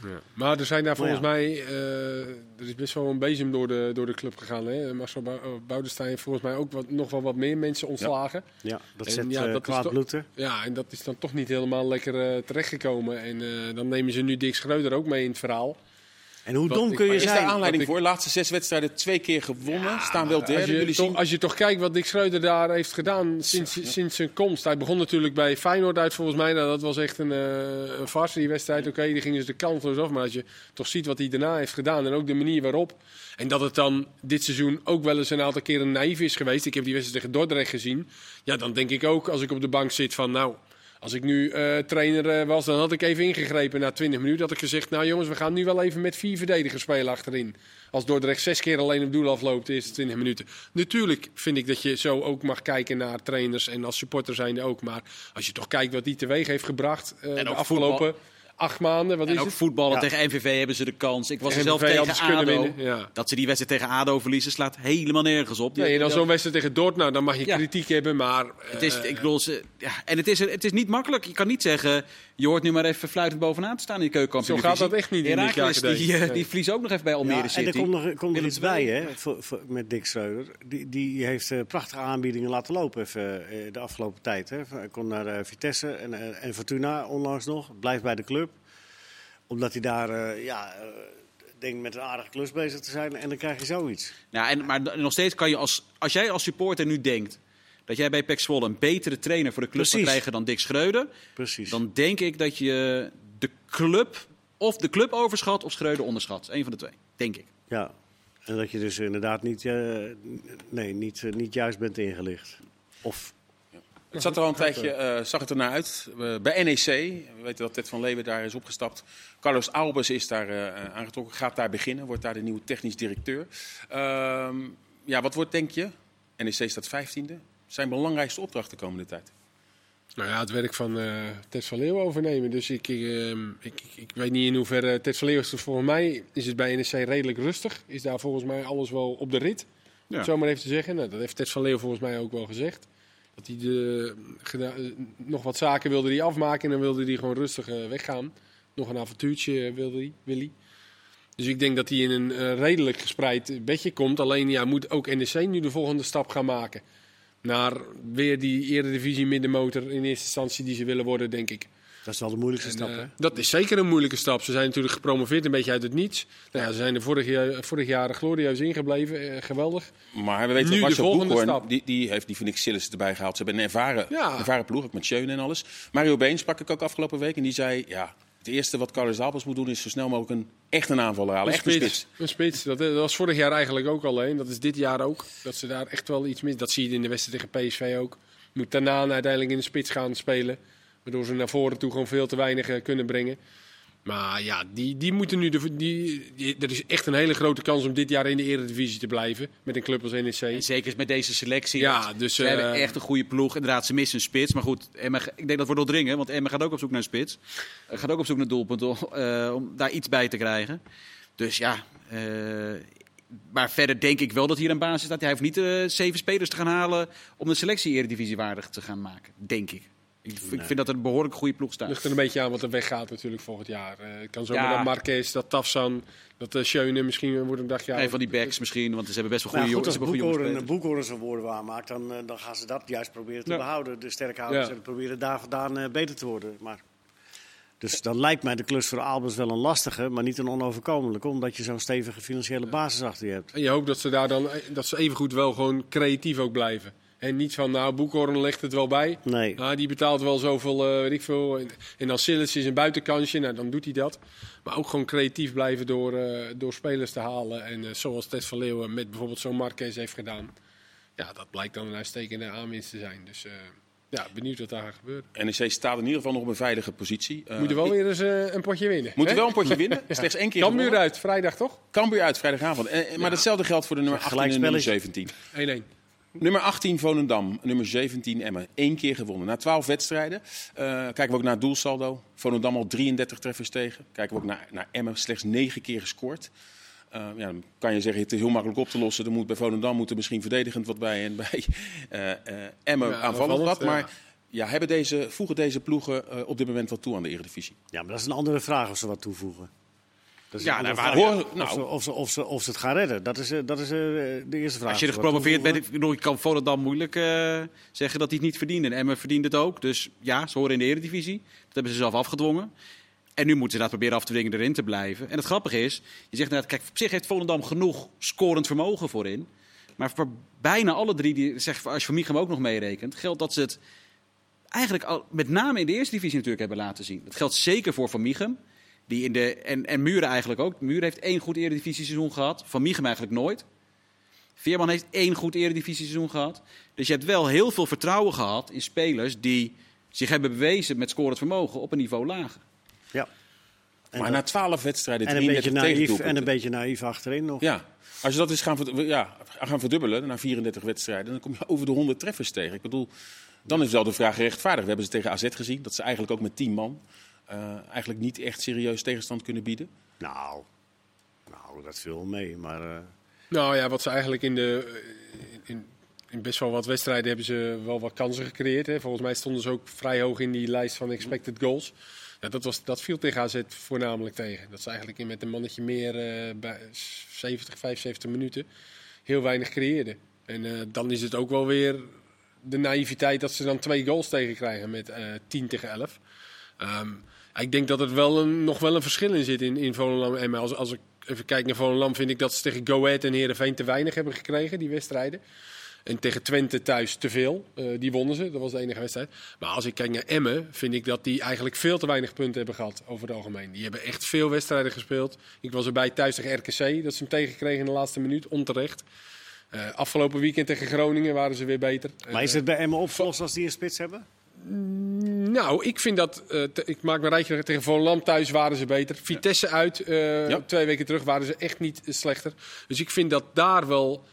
Ja. Maar er zijn daar volgens ja. mij, eh, er is best wel een bezem door de, door de club gegaan. Hè? Marcel eh, Boudestein volgens mij ook wat, nog wel wat meer mensen ontslagen. Ja, dat En zet ja, eh, dat is kwaad bloed. Ja, en dat is dan toch niet helemaal lekker terechtgekomen. En dan nemen ze nu Dick Schreuder ook mee in het verhaal. En hoe Wat dom kun je Is daar zijn? aanleiding ik- voor? Laatste zes wedstrijden twee keer gewonnen. Staan wel Als derde. je, Jullie toch, zien... als je toch kijkt wat Dick Schreuder daar heeft gedaan sinds, sinds zijn komst. Hij begon natuurlijk bij Feyenoord uit volgens mij. Nou, dat was echt een, eh een farce, die wedstrijd. Oké, die gingen ze de kansloos af. Maar als je toch ziet wat hij daarna heeft gedaan en ook de manier waarop. En dat het dan dit seizoen ook wel eens een aantal keren naïef is geweest. Ik heb die wedstrijd tegen Dordrecht gezien. Ja, dan denk ik ook als ik op de bank zit van nou... Als ik nu eh, trainer eh, was, dan had ik even ingegrepen na 20 minuten. Had ik gezegd, nou jongens, we gaan nu wel even met vier verdedigers spelen achterin. Als Dordrecht zes keer alleen op doel afloopt de eerste 20 minuten. Natuurlijk vind ik dat je zo ook mag kijken naar trainers en als supporter zijnde ook. Maar als je toch kijkt wat die teweeg heeft gebracht eh, de afgelopen acht maanden. Wat En is ook het? voetballen Ja. tegen MVV hebben ze de kans. Ik was er zelf tegen ADO. winnen, ja. Dat ze die wedstrijd tegen ADO verliezen slaat helemaal nergens op. Die- Nee, en dan zo'n wedstrijd tegen Dortmund, nou, dan mag je Ja. kritiek hebben, maar... Het is, eh, ik bedoel, ze, ja, en het is, het is niet makkelijk. Je kan niet zeggen, je hoort nu maar even fluitend bovenaan te staan in de keukenkampioen. Zo gaat dat echt niet in de Herakles, KKD. die, eh, Nee. die verliezen ook nog even bij Almere Ja, en City. er komt nog, komt nog Willem iets bij hè, voor, voor- met Dick Schreuder. Die, die heeft eh, prachtige aanbiedingen laten lopen even, eh, de afgelopen tijd. Hè. Hij kon naar eh, Vitesse en, en Fortuna onlangs nog. Blijft bij de club. Omdat hij daar eh, ja, eh, denkt met een aardige klus bezig te zijn. En dan krijg je zoiets. Nou, en, maar nog steeds kan je als, als jij als supporter nu denkt dat jij bij PEC Zwolle een betere trainer voor de club kan Precies. krijgen dan Dick Schreuder, Precies. dan denk ik dat je de club of de club overschat of Schreuder onderschat. Eén van de twee, denk ik. Ja. En dat je dus inderdaad niet, eh, nee, niet, niet juist bent ingelicht. Of Het zat er al een tijdje, eh, zag het ernaar uit. Eh, bij NEC, we weten dat Ted van Leeuwen daar is opgestapt. Carlos Albers is daar eh, aangetrokken, gaat daar beginnen, wordt daar de nieuwe technisch directeur. Ehm, ja, wat wordt, denk je? NEC staat 15e. Zijn belangrijkste opdracht de komende tijd? Nou ja, het werk van eh Ted van Leeuwen overnemen. Dus ik, ik, ehm, ik, ik, ik weet niet in hoeverre Ted van Leeuwen is. Volgens mij is het bij NEC redelijk rustig. Is daar volgens mij alles wel op de rit. Om Ja. het zo maar even te zeggen. Nou, dat heeft Ted van Leeuwen volgens mij ook wel gezegd. Dat hij de, eh, nog wat zaken wilde hij afmaken en dan wilde hij gewoon rustig eh, weggaan. Nog een avontuurtje eh, wilde hij, wil hij. Dus ik denk dat hij in een eh, redelijk gespreid bedje komt. Alleen ja, moet ook NEC nu de volgende stap gaan maken. Naar weer die eredivisie middenmotor in eerste instantie die ze willen worden, denk ik. Dat is wel de moeilijkste En, stap, eh, hè? dat is zeker een moeilijke stap. Ze zijn natuurlijk gepromoveerd een beetje uit het niets. Nou ja, ze zijn er vorig jaar, vorig jaar glorieus ingebleven. eh, geweldig. Maar we weten Nu dat de volgende Boekhoorn, stap. die, die heeft die niks Sillis erbij gehaald. Ze hebben een ervaren, Ja. ervaren ploeg, ook met Schöne en alles. Mario Been sprak ik ook afgelopen week en die zei... Ja, het eerste wat Carlos Albers moet doen is zo snel mogelijk een echt een aanvaller halen. Echt een spits. Een spits. Dat, dat was vorig jaar eigenlijk ook alleen. Dat is dit jaar ook. Dat ze daar echt wel iets mis. Dat zie je in de wedstrijd tegen PSV ook. Moet daarna uiteindelijk in de spits gaan spelen. Waardoor ze naar voren toe gewoon veel te weinig eh, kunnen brengen. Maar ja, die, die moeten nu. De, die, die- er is echt een hele grote kans om dit jaar in de Eredivisie te blijven. Met een club als En NEC. zeker met deze selectie. Ja, dus, ze hebben eh, echt een goede ploeg. Inderdaad, ze missen een spits. Maar goed, Emma, ik denk dat we nog dringen. Want Emma gaat ook op zoek naar een spits. Gaat ook op zoek naar doelpunten om, eh, om daar iets bij te krijgen. Dus ja, maar verder denk ik wel dat hier een basis staat. Hij hoeft niet zeven spelers te gaan halen om de selectie eredivisie waardig te gaan maken. Denk ik. Ik, ik vind dat er een behoorlijk goede ploeg staat. ligt er een beetje aan wat er weggaat natuurlijk volgend jaar. Eh, Het kan zomaar Ja. dat Marquez, dat Tafsan, dat uh, Schöne misschien wordt een dagje Een van die backs misschien, want ze hebben best wel goede jongens. als ze hebben goede jongens Boekhoorn. Boekhoorn zijn woorden waarmaakt, dan, eh, dan gaan ze dat juist proberen te Ja. behouden. De sterkhouders Ja. en proberen daar vandaan eh, beter te worden. Maar, dus dan lijkt mij de klus voor Albers wel een lastige, maar niet een onoverkomelijke. Omdat je zo'n stevige financiële basis achter je hebt. En je hoopt dat ze daar dan dat ze evengoed wel gewoon creatief ook blijven. En niet van, nou, Boekhoorn legt het wel bij. Nee. Nou, die betaalt wel zoveel, eh weet ik veel. En, en dan Sillis is een buitenkansje, nou, dan doet hij dat. Maar ook gewoon creatief blijven door, eh, door spelers te halen. En eh, zoals Ted van Leeuwen met bijvoorbeeld zo'n Marquez heeft gedaan. Ja, dat blijkt dan een uitstekende aanwinst te zijn. Dus eh, ja, benieuwd wat daar gaat gebeuren. NEC staat in ieder geval nog op een veilige positie. Eh, We moeten wel ik- weer eens eh, een potje winnen. moeten hè? wel een potje winnen. Slechts één keer Cambuur uit, vrijdag toch? 1-1. Cambuur uit vrijdagavond. En, maar datzelfde geldt voor de nummer 18 en nummer Gelijkspelletje. 17. Nummer 18 Volendam, nummer 17 Emmen. Eén keer gewonnen. Na 12 wedstrijden eh, kijken we ook naar het doelsaldo. Volendam al 33 treffers tegen. Kijken we ook naar, naar Emmen, slechts 9 keer gescoord. Eh, ja, dan kan je zeggen, het is heel makkelijk op te lossen. Er moet, bij Volendam moet er misschien verdedigend wat bij en bij eh, eh, Emmen Ja, aanvallend wat. ja. Maar ja, hebben deze, voegen deze ploegen eh, op dit moment wat toe aan de Eredivisie? Ja, maar dat is een andere vraag of ze wat toevoegen. Is Ja, Of, nou, ze, of, ze, of, ze, of ze het gaan redden. Dat is, eh, dat is eh, de eerste vraag. Als je er gepromoveerd bent, ik kan Volendam moeilijk eh, zeggen dat hij het niet verdiende. En Emmen verdient het ook. Dus ja, ze horen in de Eredivisie. Dat hebben ze zelf afgedwongen. En nu moeten ze dat proberen af te dwingen erin te blijven. En het grappige is, je zegt net, kijk, op zich heeft Volendam genoeg scorend vermogen voorin. Maar voor bijna alle drie, die, zeg, als je Van Micham ook nog meerekent, geldt dat ze het eigenlijk al, met name in de eerste divisie natuurlijk hebben laten zien. Dat geldt zeker voor Van Micham. Die in de, en, en Muren eigenlijk ook. Muren heeft één goed eredivisie-seizoen gehad. Van Micham eigenlijk nooit. Veerman heeft één goed eredivisie-seizoen gehad. Dus je hebt wel heel veel vertrouwen gehad in spelers die zich hebben bewezen met scorend vermogen op een niveau lager. Ja. En, maar dat- na 12 wedstrijden, en, een beetje 33 naïef, en een beetje naïef achterin nog. Ja, als je dat eens gaan, ja, gaan verdubbelen na 34 wedstrijden, dan kom je over de 100 treffers tegen. Ik bedoel, dan is wel de vraag gerechtvaardigd. We hebben ze tegen AZ gezien, dat ze eigenlijk ook met 10 man eh, eigenlijk niet echt serieus tegenstand kunnen bieden. Nou, nou, dat viel mee. Maar eh, Nou ja, wat ze eigenlijk in de. In, in best wel wat wedstrijden hebben ze wel wat kansen gecreëerd. Hè. Volgens mij stonden ze ook vrij hoog in die lijst van expected goals. Ja, dat, was, dat viel tegen AZ voornamelijk tegen. Dat ze eigenlijk in met een mannetje meer eh, bij 70, 75 minuten heel weinig creëerden. En eh, dan is het ook wel weer de naïviteit dat ze dan twee goals tegenkrijgen met eh 10 tegen 11. Ehm, ik denk dat er wel een, nog wel een verschil in zit in, in Volendam. En als, als ik even kijk naar Volendam, vind ik dat ze tegen Go Ahead en Heerenveen te weinig hebben gekregen, die wedstrijden. En tegen Twente thuis te veel. Eh, die wonnen ze, dat was de enige wedstrijd. Maar als ik kijk naar Emmen, vind ik dat die eigenlijk veel te weinig punten hebben gehad over het algemeen. Die hebben echt veel wedstrijden gespeeld. Ik was erbij thuis tegen RKC, dat ze hem tegenkregen in de laatste minuut, onterecht. Eh, afgelopen weekend tegen Groningen waren ze weer beter. maar is Eh, het bij Emmen opgelost als die een spits hebben? Nou, ik vind dat. eh, ik maak mijn rijtje tegen Volendam thuis waren ze beter. Vitesse uit, eh, Ja. twee weken terug waren ze echt niet slechter. Dus ik vind dat daar wel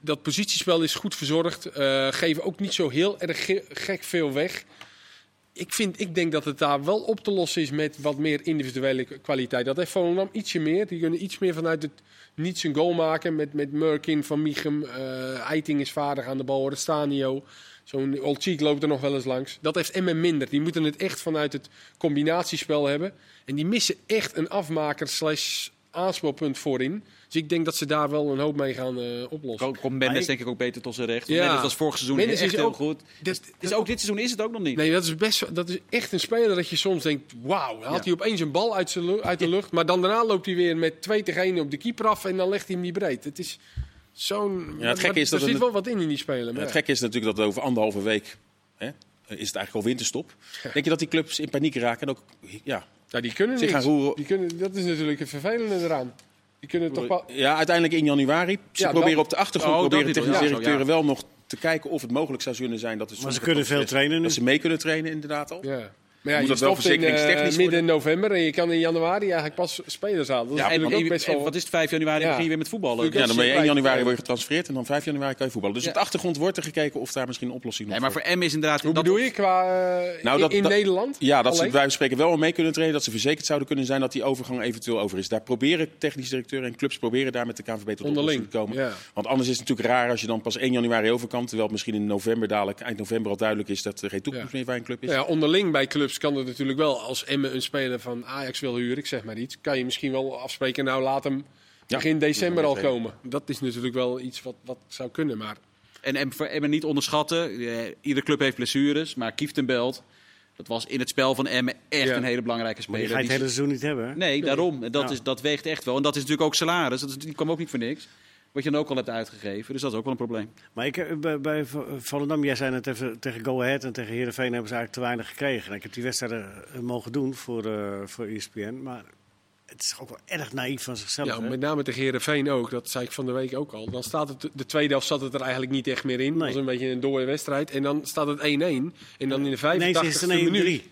Dat positiespel is goed verzorgd. eh, geven ook niet zo heel erg ge- gek veel weg. Ik, vind, ik denk dat het daar wel op te lossen is met wat meer individuele kwaliteit. Dat heeft Volendam ietsje meer. Die kunnen iets meer vanuit het niets een goal maken. Met, met Murkin, Van Michem, Eiting is vaardig aan de bal, Restanio. Zo'n Olcic loopt er nog wel eens langs. Dat heeft Emmen minder. Die moeten het echt vanuit het combinatiespel hebben. En die missen echt een afmaker slash voorin. Dus ik denk dat ze daar wel een hoop mee gaan eh, oplossen. Ko- Komt Mendes ik- denk ik ook beter tot zijn recht. Ja. Mendes was vorig seizoen Mendes echt is heel ook- goed. Dat- Dus ook dit seizoen is het ook nog niet. Nee, dat is, best, dat is echt een speler dat je soms denkt... Wauw, had Ja. hij opeens een bal uit, uit de lucht. Maar dan daarna loopt hij weer met 2 tegen 1 op de keeper af... en dan legt hij hem niet breed. Het is zo'n... Ja, het gekke is dat er zit wel wat in in die speler. maar Het gekke is natuurlijk dat over anderhalve week hè, is het eigenlijk al winterstop. Denk je dat die clubs in paniek raken en ook ja, Ja, die kunnen zich niet. gaan roeren? Die kunnen, dat is natuurlijk het vervelende eraan. Die kunnen toch wel... Ja, uiteindelijk in januari. Ze Ja, proberen dat- op de achtergrond Oh, proberen. Ja, zo, directeuren ja. wel nog te kijken of het mogelijk zou kunnen zijn dat het Maar ze kunnen veel trainen nu. Dat ze mee kunnen trainen inderdaad al. Ja. Maar ja, Moet je dat wel stopt in eh, verzekeringstechnisch midden november en je kan in januari eigenlijk pas spelers halen. Dat is Ja, en, natuurlijk ook best en wel... wat is het, 5 januari Ja. begin je weer met voetballen. Ja, dan ben je 1 Kwijt, januari eh, word je getransfereerd en dan 5 januari kan je voetballen. Dus Ja. op de achtergrond wordt er gekeken of daar misschien een oplossing Nee, maar voor M is inderdaad... Hoe dat- bedoel je qua eh, Nou, in, dat- in dat- Nederland? Ja, dat ze Alleen? bij spreken wel mee kunnen trainen. Dat ze verzekerd zouden kunnen zijn dat die overgang eventueel over is. Daar proberen technische directeuren en clubs proberen daar met de KNVB tot Onderling, oplossing te komen. ja. Want anders is het natuurlijk raar als je dan pas 1 januari over kan. Terwijl het misschien in november dadelijk, eind november al duidelijk is dat er geen toekomst meer bij een club is. Ja, onderling bij clubs kan het natuurlijk wel. Als Emmen een speler van Ajax wil huren, ik zeg maar iets, kan je misschien wel afspreken. Nou, laat hem Ja, begin december al komen. Dat is natuurlijk wel iets wat, wat zou kunnen. Maar En, Emmen niet onderschatten. Eh, iedere club heeft blessures. Maar Kieftenbelt, dat was in het spel van Emmen echt Ja. een hele belangrijke Maar die speler. ga je het hele seizoen niet hebben. hè? Nee, daarom. En Dat, Ja. is, dat weegt echt wel. En dat is natuurlijk ook salaris. Dat is, die kwam ook niet voor niks. Wat je dan ook al hebt uitgegeven. Dus dat is ook wel een probleem. Maar ik, heb bij, bij Volendam, jij zei net tegen Go Ahead en tegen Heerenveen hebben ze eigenlijk te weinig gekregen. En ik heb die wedstrijden eh, mogen doen voor, eh voor ESPN. Maar het is ook wel erg naïef van zichzelf. ja, hè? met name tegen Herenveen ook. Dat zei ik van de week ook al. Dan staat het, de tweede helft zat het er eigenlijk niet echt meer in. Nee. was een beetje een dode wedstrijd. En dan staat het 1-1. En dan in de Ineens 85e is het een minuut. 1-3.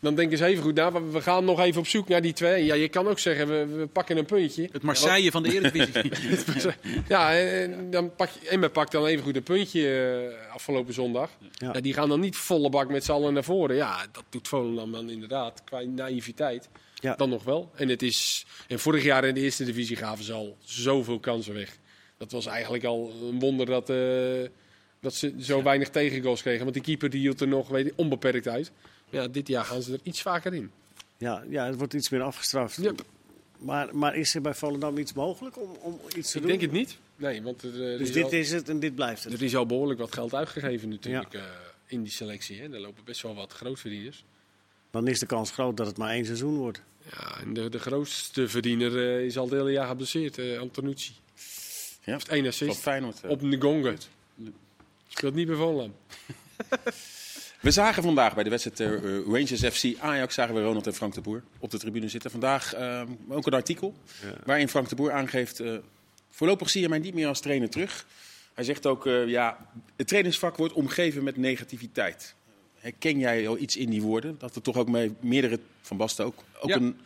Dan denken ze even goed na. we- We gaan nog even op zoek naar die twee. Ja, je kan ook zeggen, we, we pakken een puntje. Het Marseille van de Eredivisie. Ja, en dan pak je, Emmen pakt dan even goed een puntje eh, afgelopen zondag. Ja. Ja. die gaan dan niet volle bak met z'n allen naar voren. Ja, dat doet Volendam dan inderdaad, qua naïviteit. Ja. Dan nog wel. En, het is, en vorig jaar in de eerste divisie gaven ze al zoveel kansen weg. Dat was eigenlijk al een wonder dat, eh, dat ze zo weinig tegengoals kregen. Want die keeper die hield er nog weet onbeperkt uit. Ja, dit jaar gaan ze er iets vaker in. Ja, ja, het wordt iets meer afgestraft. Ja, Maar, maar is er bij Volendam iets mogelijk om, om iets te ik doen? denk het niet. Nee, want er, eh, er Dus is dit al- is het en dit blijft het. Er is al behoorlijk wat geld uitgegeven natuurlijk eh, in die selectie. Hè. Er lopen best wel wat grootverdieners. Dan is de kans groot dat het maar één seizoen wordt. Ja, en de, de grootste verdiener eh, is al het hele jaar geblesseerd, eh Antonucci. Ja. Heeft één Van assist Feyenoord. eh. op Ngonga. Speelt niet Volendam. We zagen vandaag bij de wedstrijd Rangers FC Ajax zagen we Ronald en Frank de Boer op de tribune zitten. Vandaag ook een artikel waarin Frank de Boer aangeeft... eh, voorlopig zie je mij niet meer als trainer terug. Hij zegt ook, eh, ja, het trainingsvak wordt omgeven met negativiteit. Herken jij al iets in die woorden? Dat er toch ook mee meerdere, Van Basten ook, ook Ja. een...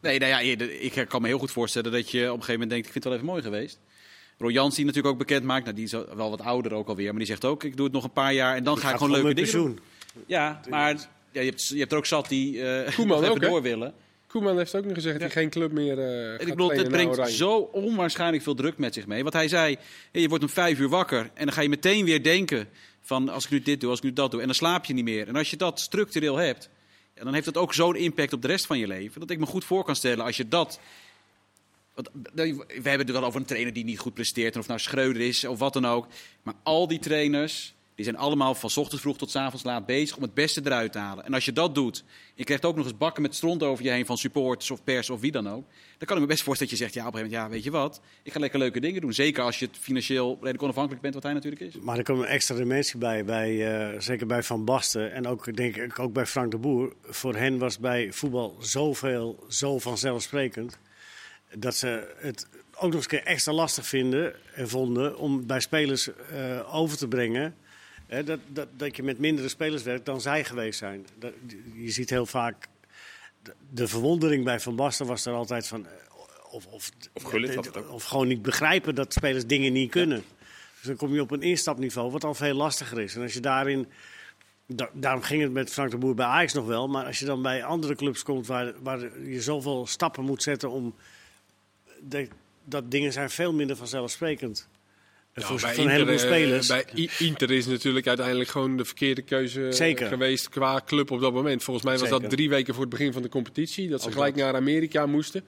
Nee, nou ja, ik kan me heel goed voorstellen dat je op een gegeven moment denkt... ik vind het wel even mooi geweest. Royans die natuurlijk ook bekend maakt. Nou, die is wel wat ouder ook alweer. Maar die zegt ook, ik doe het nog een paar jaar en dan ga ik gewoon leuke met dingen doen. pensioen. Ja, maar ja, je, hebt, je hebt er ook zat die eh Koeman ook, hè? door willen. Koeman heeft ook nog gezegd dat hij geen club meer En gaat ik bedoel, het brengt Oranje. zo onwaarschijnlijk veel druk met zich mee. Want hij zei, je wordt om vijf uur wakker en dan ga je meteen weer denken van als ik nu dit doe, als ik nu dat doe. En dan slaap je niet meer. En als je dat structureel hebt, dan heeft dat ook zo'n impact op de rest van je leven. Dat ik me goed voor kan stellen als je dat... Want, we hebben het wel over een trainer die niet goed presteert. En of nou Schreuder is of wat dan ook. Maar al die trainers, die zijn allemaal van ochtends vroeg tot avonds laat bezig om het beste eruit te halen. En als je dat doet, je krijgt ook nog eens bakken met stront over je heen van supporters of pers of wie dan ook. Dan kan ik me best voorstellen dat je zegt, ja, op een gegeven moment, ja, weet je wat, ik ga lekker leuke dingen doen. Zeker als je het financieel redelijk onafhankelijk bent, wat hij natuurlijk is. Maar er komt een extra dimensie bij, bij eh, zeker bij Van Basten en ook, denk ik ook bij Frank de Boer. Voor hen was bij voetbal zoveel, zo vanzelfsprekend, dat ze het ook nog eens extra lastig vinden en vonden om bij spelers eh, over te brengen. Hè, dat, dat, dat je met mindere spelers werkt dan zij geweest zijn. Dat, je ziet heel vaak. De, de verwondering bij Van Basten was er altijd van. eh, Of, of, ook. of gewoon niet begrijpen dat spelers dingen niet kunnen. Dus dan kom je op een instapniveau, wat al veel lastiger is. En als je daarin. da- daarom ging het met Frank de Boer bij Ajax nog wel. Maar als je dan bij andere clubs komt waar, waar je zoveel stappen moet zetten om. De, dat dingen zijn veel minder vanzelfsprekend. Ja, voor, bij heleboel Inter, eh, spelers. bij Inter is natuurlijk uiteindelijk gewoon de verkeerde keuze eh, Zeker. geweest qua club op dat moment. Volgens mij was Zeker. dat drie weken voor het begin van de competitie. Dat ze Ook gelijk naar Amerika moesten.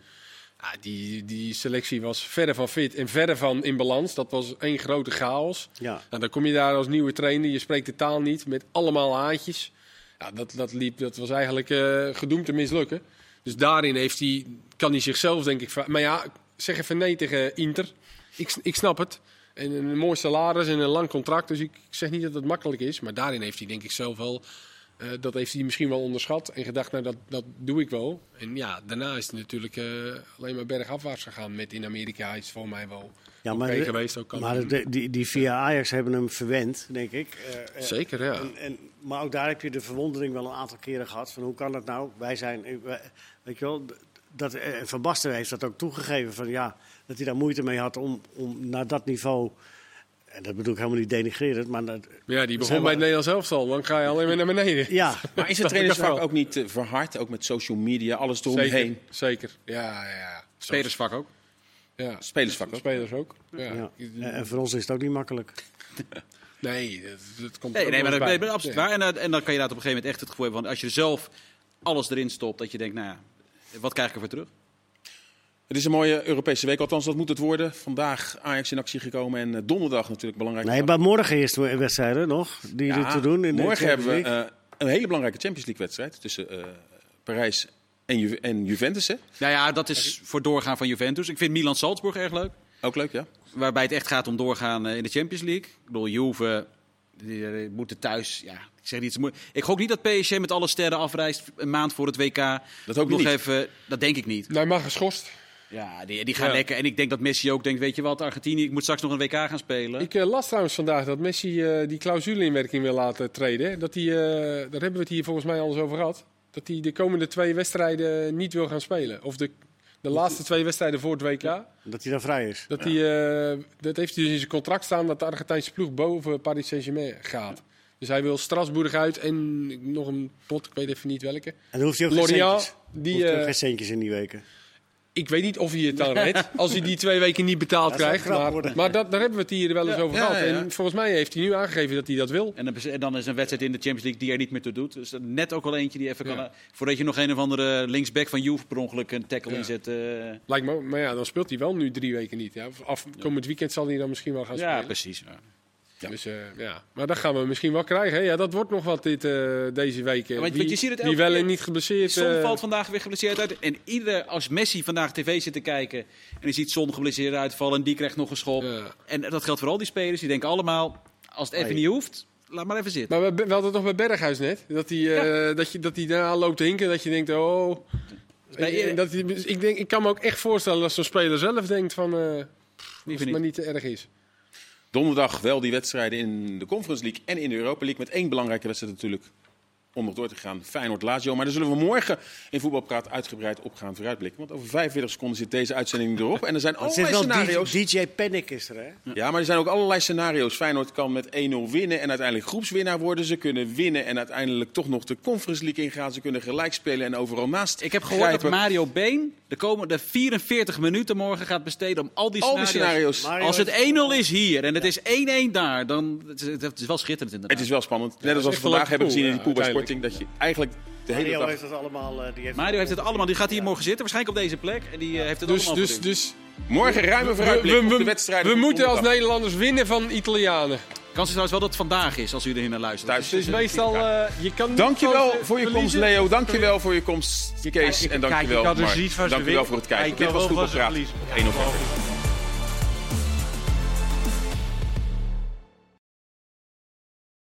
Ja, die, die selectie was verre van fit en verre van in balans. Dat was één grote chaos. ja. Nou, dan kom je daar als nieuwe trainer, je spreekt de taal niet, met allemaal haatjes. Ja, dat, dat, liep, dat was eigenlijk eh, gedoemd te mislukken. Dus daarin heeft hij, kan hij zichzelf denk ik... Maar ja, zeg even nee tegen Inter. Ik, ik snap het. En een mooi salaris en een lang contract. Dus ik, zeg niet dat het makkelijk is. Maar daarin heeft hij denk ik zelf wel... eh, dat heeft hij misschien wel onderschat en gedacht, nou dat, dat doe ik wel. En ja, daarna is het natuurlijk eh, alleen maar bergafwaarts gegaan met in Amerika. Is voor mij wel Ja, maar, geweest. Ook maar de- die, die via Ajax hebben hem verwend, denk ik. Eh, Zeker, ja. En, en, maar ook daar heb je de verwondering wel een aantal keren gehad. Van hoe kan dat nou? Wij zijn, wij- weet je wel, dat, Van Basten heeft dat ook toegegeven. Van, ja, dat hij daar moeite mee had om, om naar dat niveau. En dat bedoel ik helemaal niet denigrerend. Maar dat, ja, die begon bij het Nederlands elftal. Dan ga je alleen maar naar beneden. ja, Maar is het trainersvak ook niet eh, verhard? Ook met social media, alles Zeker, eromheen. zeker. Ja, ja, ja. Spelersvak ook. Ja. Spelersvak ook. Spelers ook. Ja. ja. En voor ons is het ook niet makkelijk. Nee, dat, dat komt Nee, er ook nee maar nee, maar absoluut waar. En, en dan kan je inderdaad op een gegeven moment echt het gevoel hebben van als je zelf alles erin stopt, dat je denkt, nou ja, wat krijg ik ervoor terug? Het is een mooie Europese week, althans dat moet het worden. Vandaag Ajax in actie gekomen en eh, donderdag natuurlijk belangrijk. Nee, maar morgen eerst de wedstrijden nog. Die Ja, er te doen in de morgen hebben we eh, een hele belangrijke Champions League wedstrijd tussen eh, Parijs en, Ju en Juventus. Hè? Nou ja, dat is voor doorgaan van Juventus. Ik vind Milan-Salzburg erg leuk. Ook leuk, ja. Waarbij het echt gaat om doorgaan in de Champions League. Ik bedoel, Juve die, moeten thuis. Ja, ik zeg niet. Ik gok niet dat PSG met alle sterren afreist een maand voor het WK. Dat hoop ik nog niet. even. Dat denk ik niet. Nee, maar geschorst. Ja, die, die gaan Ja. lekker. En ik denk dat Messi ook denkt: weet je wat, Argentinië, ik moet straks nog een WK gaan spelen. Ik eh, las trouwens vandaag dat Messi eh, die clausule in werking wil laten treden. Dat hij, eh, daar hebben we het hier volgens mij al eens over gehad. Dat hij de komende twee wedstrijden niet wil gaan spelen. Of de, de laatste twee wedstrijden voor het WK. Dat hij dan vrij is. Dat, hij, eh, dat heeft hij dus in zijn contract staan dat de Argentijnse ploeg boven Paris Saint-Germain gaat. Dus hij wil Strasbourg uit en nog een pot, ik weet even niet welke. En dan hoeft hij ook geen centjes. die, Hoeft ook geen centjes in die weken. Ik weet niet of hij het dan redt als hij die twee weken niet betaald Dat krijgt. Maar, worden. maar dat, daar hebben we het hier wel eens over Ja, gehad. ja, ja. En volgens mij heeft hij nu aangegeven dat hij dat wil. En dan, en dan is een wedstrijd in de Champions League die er niet meer toe doet. Dus net ook al eentje die even Ja. kan. Voordat je nog een of andere linksback van Juve per ongeluk een tackle Ja. inzet. eh. Lijkt me, maar ja, dan speelt hij wel nu drie weken niet. Ja. Af, komend weekend zal hij dan misschien wel gaan ja, spelen. precies. Ja. Dus, eh, ja. Maar dat gaan we misschien wel krijgen. hè. Ja, dat wordt nog wat dit, eh, deze week. eh. Ja, want- wie, je ziet het wie elke wel en niet geblesseerd. Son valt vandaag weer geblesseerd uit. En ieder, als Messi vandaag tv zit te kijken en hij ziet Son geblesseerd uitvallen en die krijgt nog een schop. Ja. En dat geldt voor al die spelers. Die denken allemaal, als het even Hey. niet hoeft, laat maar even zitten. Maar we, we hadden het nog bij Berghuis net. Dat hij, eh, dat je, dat hij daarna loopt te hinken. Dat je denkt, oh... dat hij, ik, denk, ik kan me ook echt voorstellen dat zo'n speler zelf denkt van... eh als Liever het maar niet te erg is. Donderdag wel die wedstrijden in de Conference League en in de Europa League. Met één belangrijke wedstrijd natuurlijk om nog door te gaan. Feyenoord-Lazio. Maar daar zullen we morgen in Voetbalpraat uitgebreid op gaan vooruitblikken. Want over 45 seconden zit deze uitzending erop. En er zijn allerlei wel scenario's. DJ, DJ Panic is er, hè? Ja, maar er zijn ook allerlei scenario's. Feyenoord kan met 1-0 winnen en uiteindelijk groepswinnaar worden. Ze kunnen winnen en uiteindelijk toch nog de Conference League ingaan. Ze kunnen gelijk spelen en overal naast Ik heb gehoord dat. Mario Been de komende 44 minuten morgen gaat besteden om al die Al die scenario's. scenario's. Mario Als het heeft- 1-0 is hier en het is 1-1 daar, dan het is wel schitterend inderdaad. Het is wel spannend. Net als we vandaag hebben gezien in die pool Sporting. Dat je eigenlijk de hele Mario dag... heeft het allemaal... eh, die heeft Mario heeft het allemaal, die gaat hier morgen zitten, waarschijnlijk op deze plek. En die eh, heeft het Dus, allemaal dus, dus Morgen ruime we, vooruitblik we, op de we, wedstrijden. we moeten als. Nederlanders winnen van Italianen. Kans is trouwens wel dat het vandaag is, als u er naar luistert. Thuis. Dus meestal, eh, je kan niet Dankjewel voor je komst. Leo. Dankjewel voor je komst, Kees. kijk- En dankjewel, dus Mark. Dankjewel voor het kijken. Kijk, Dit was Voetbalpraat verliezen. 1 november.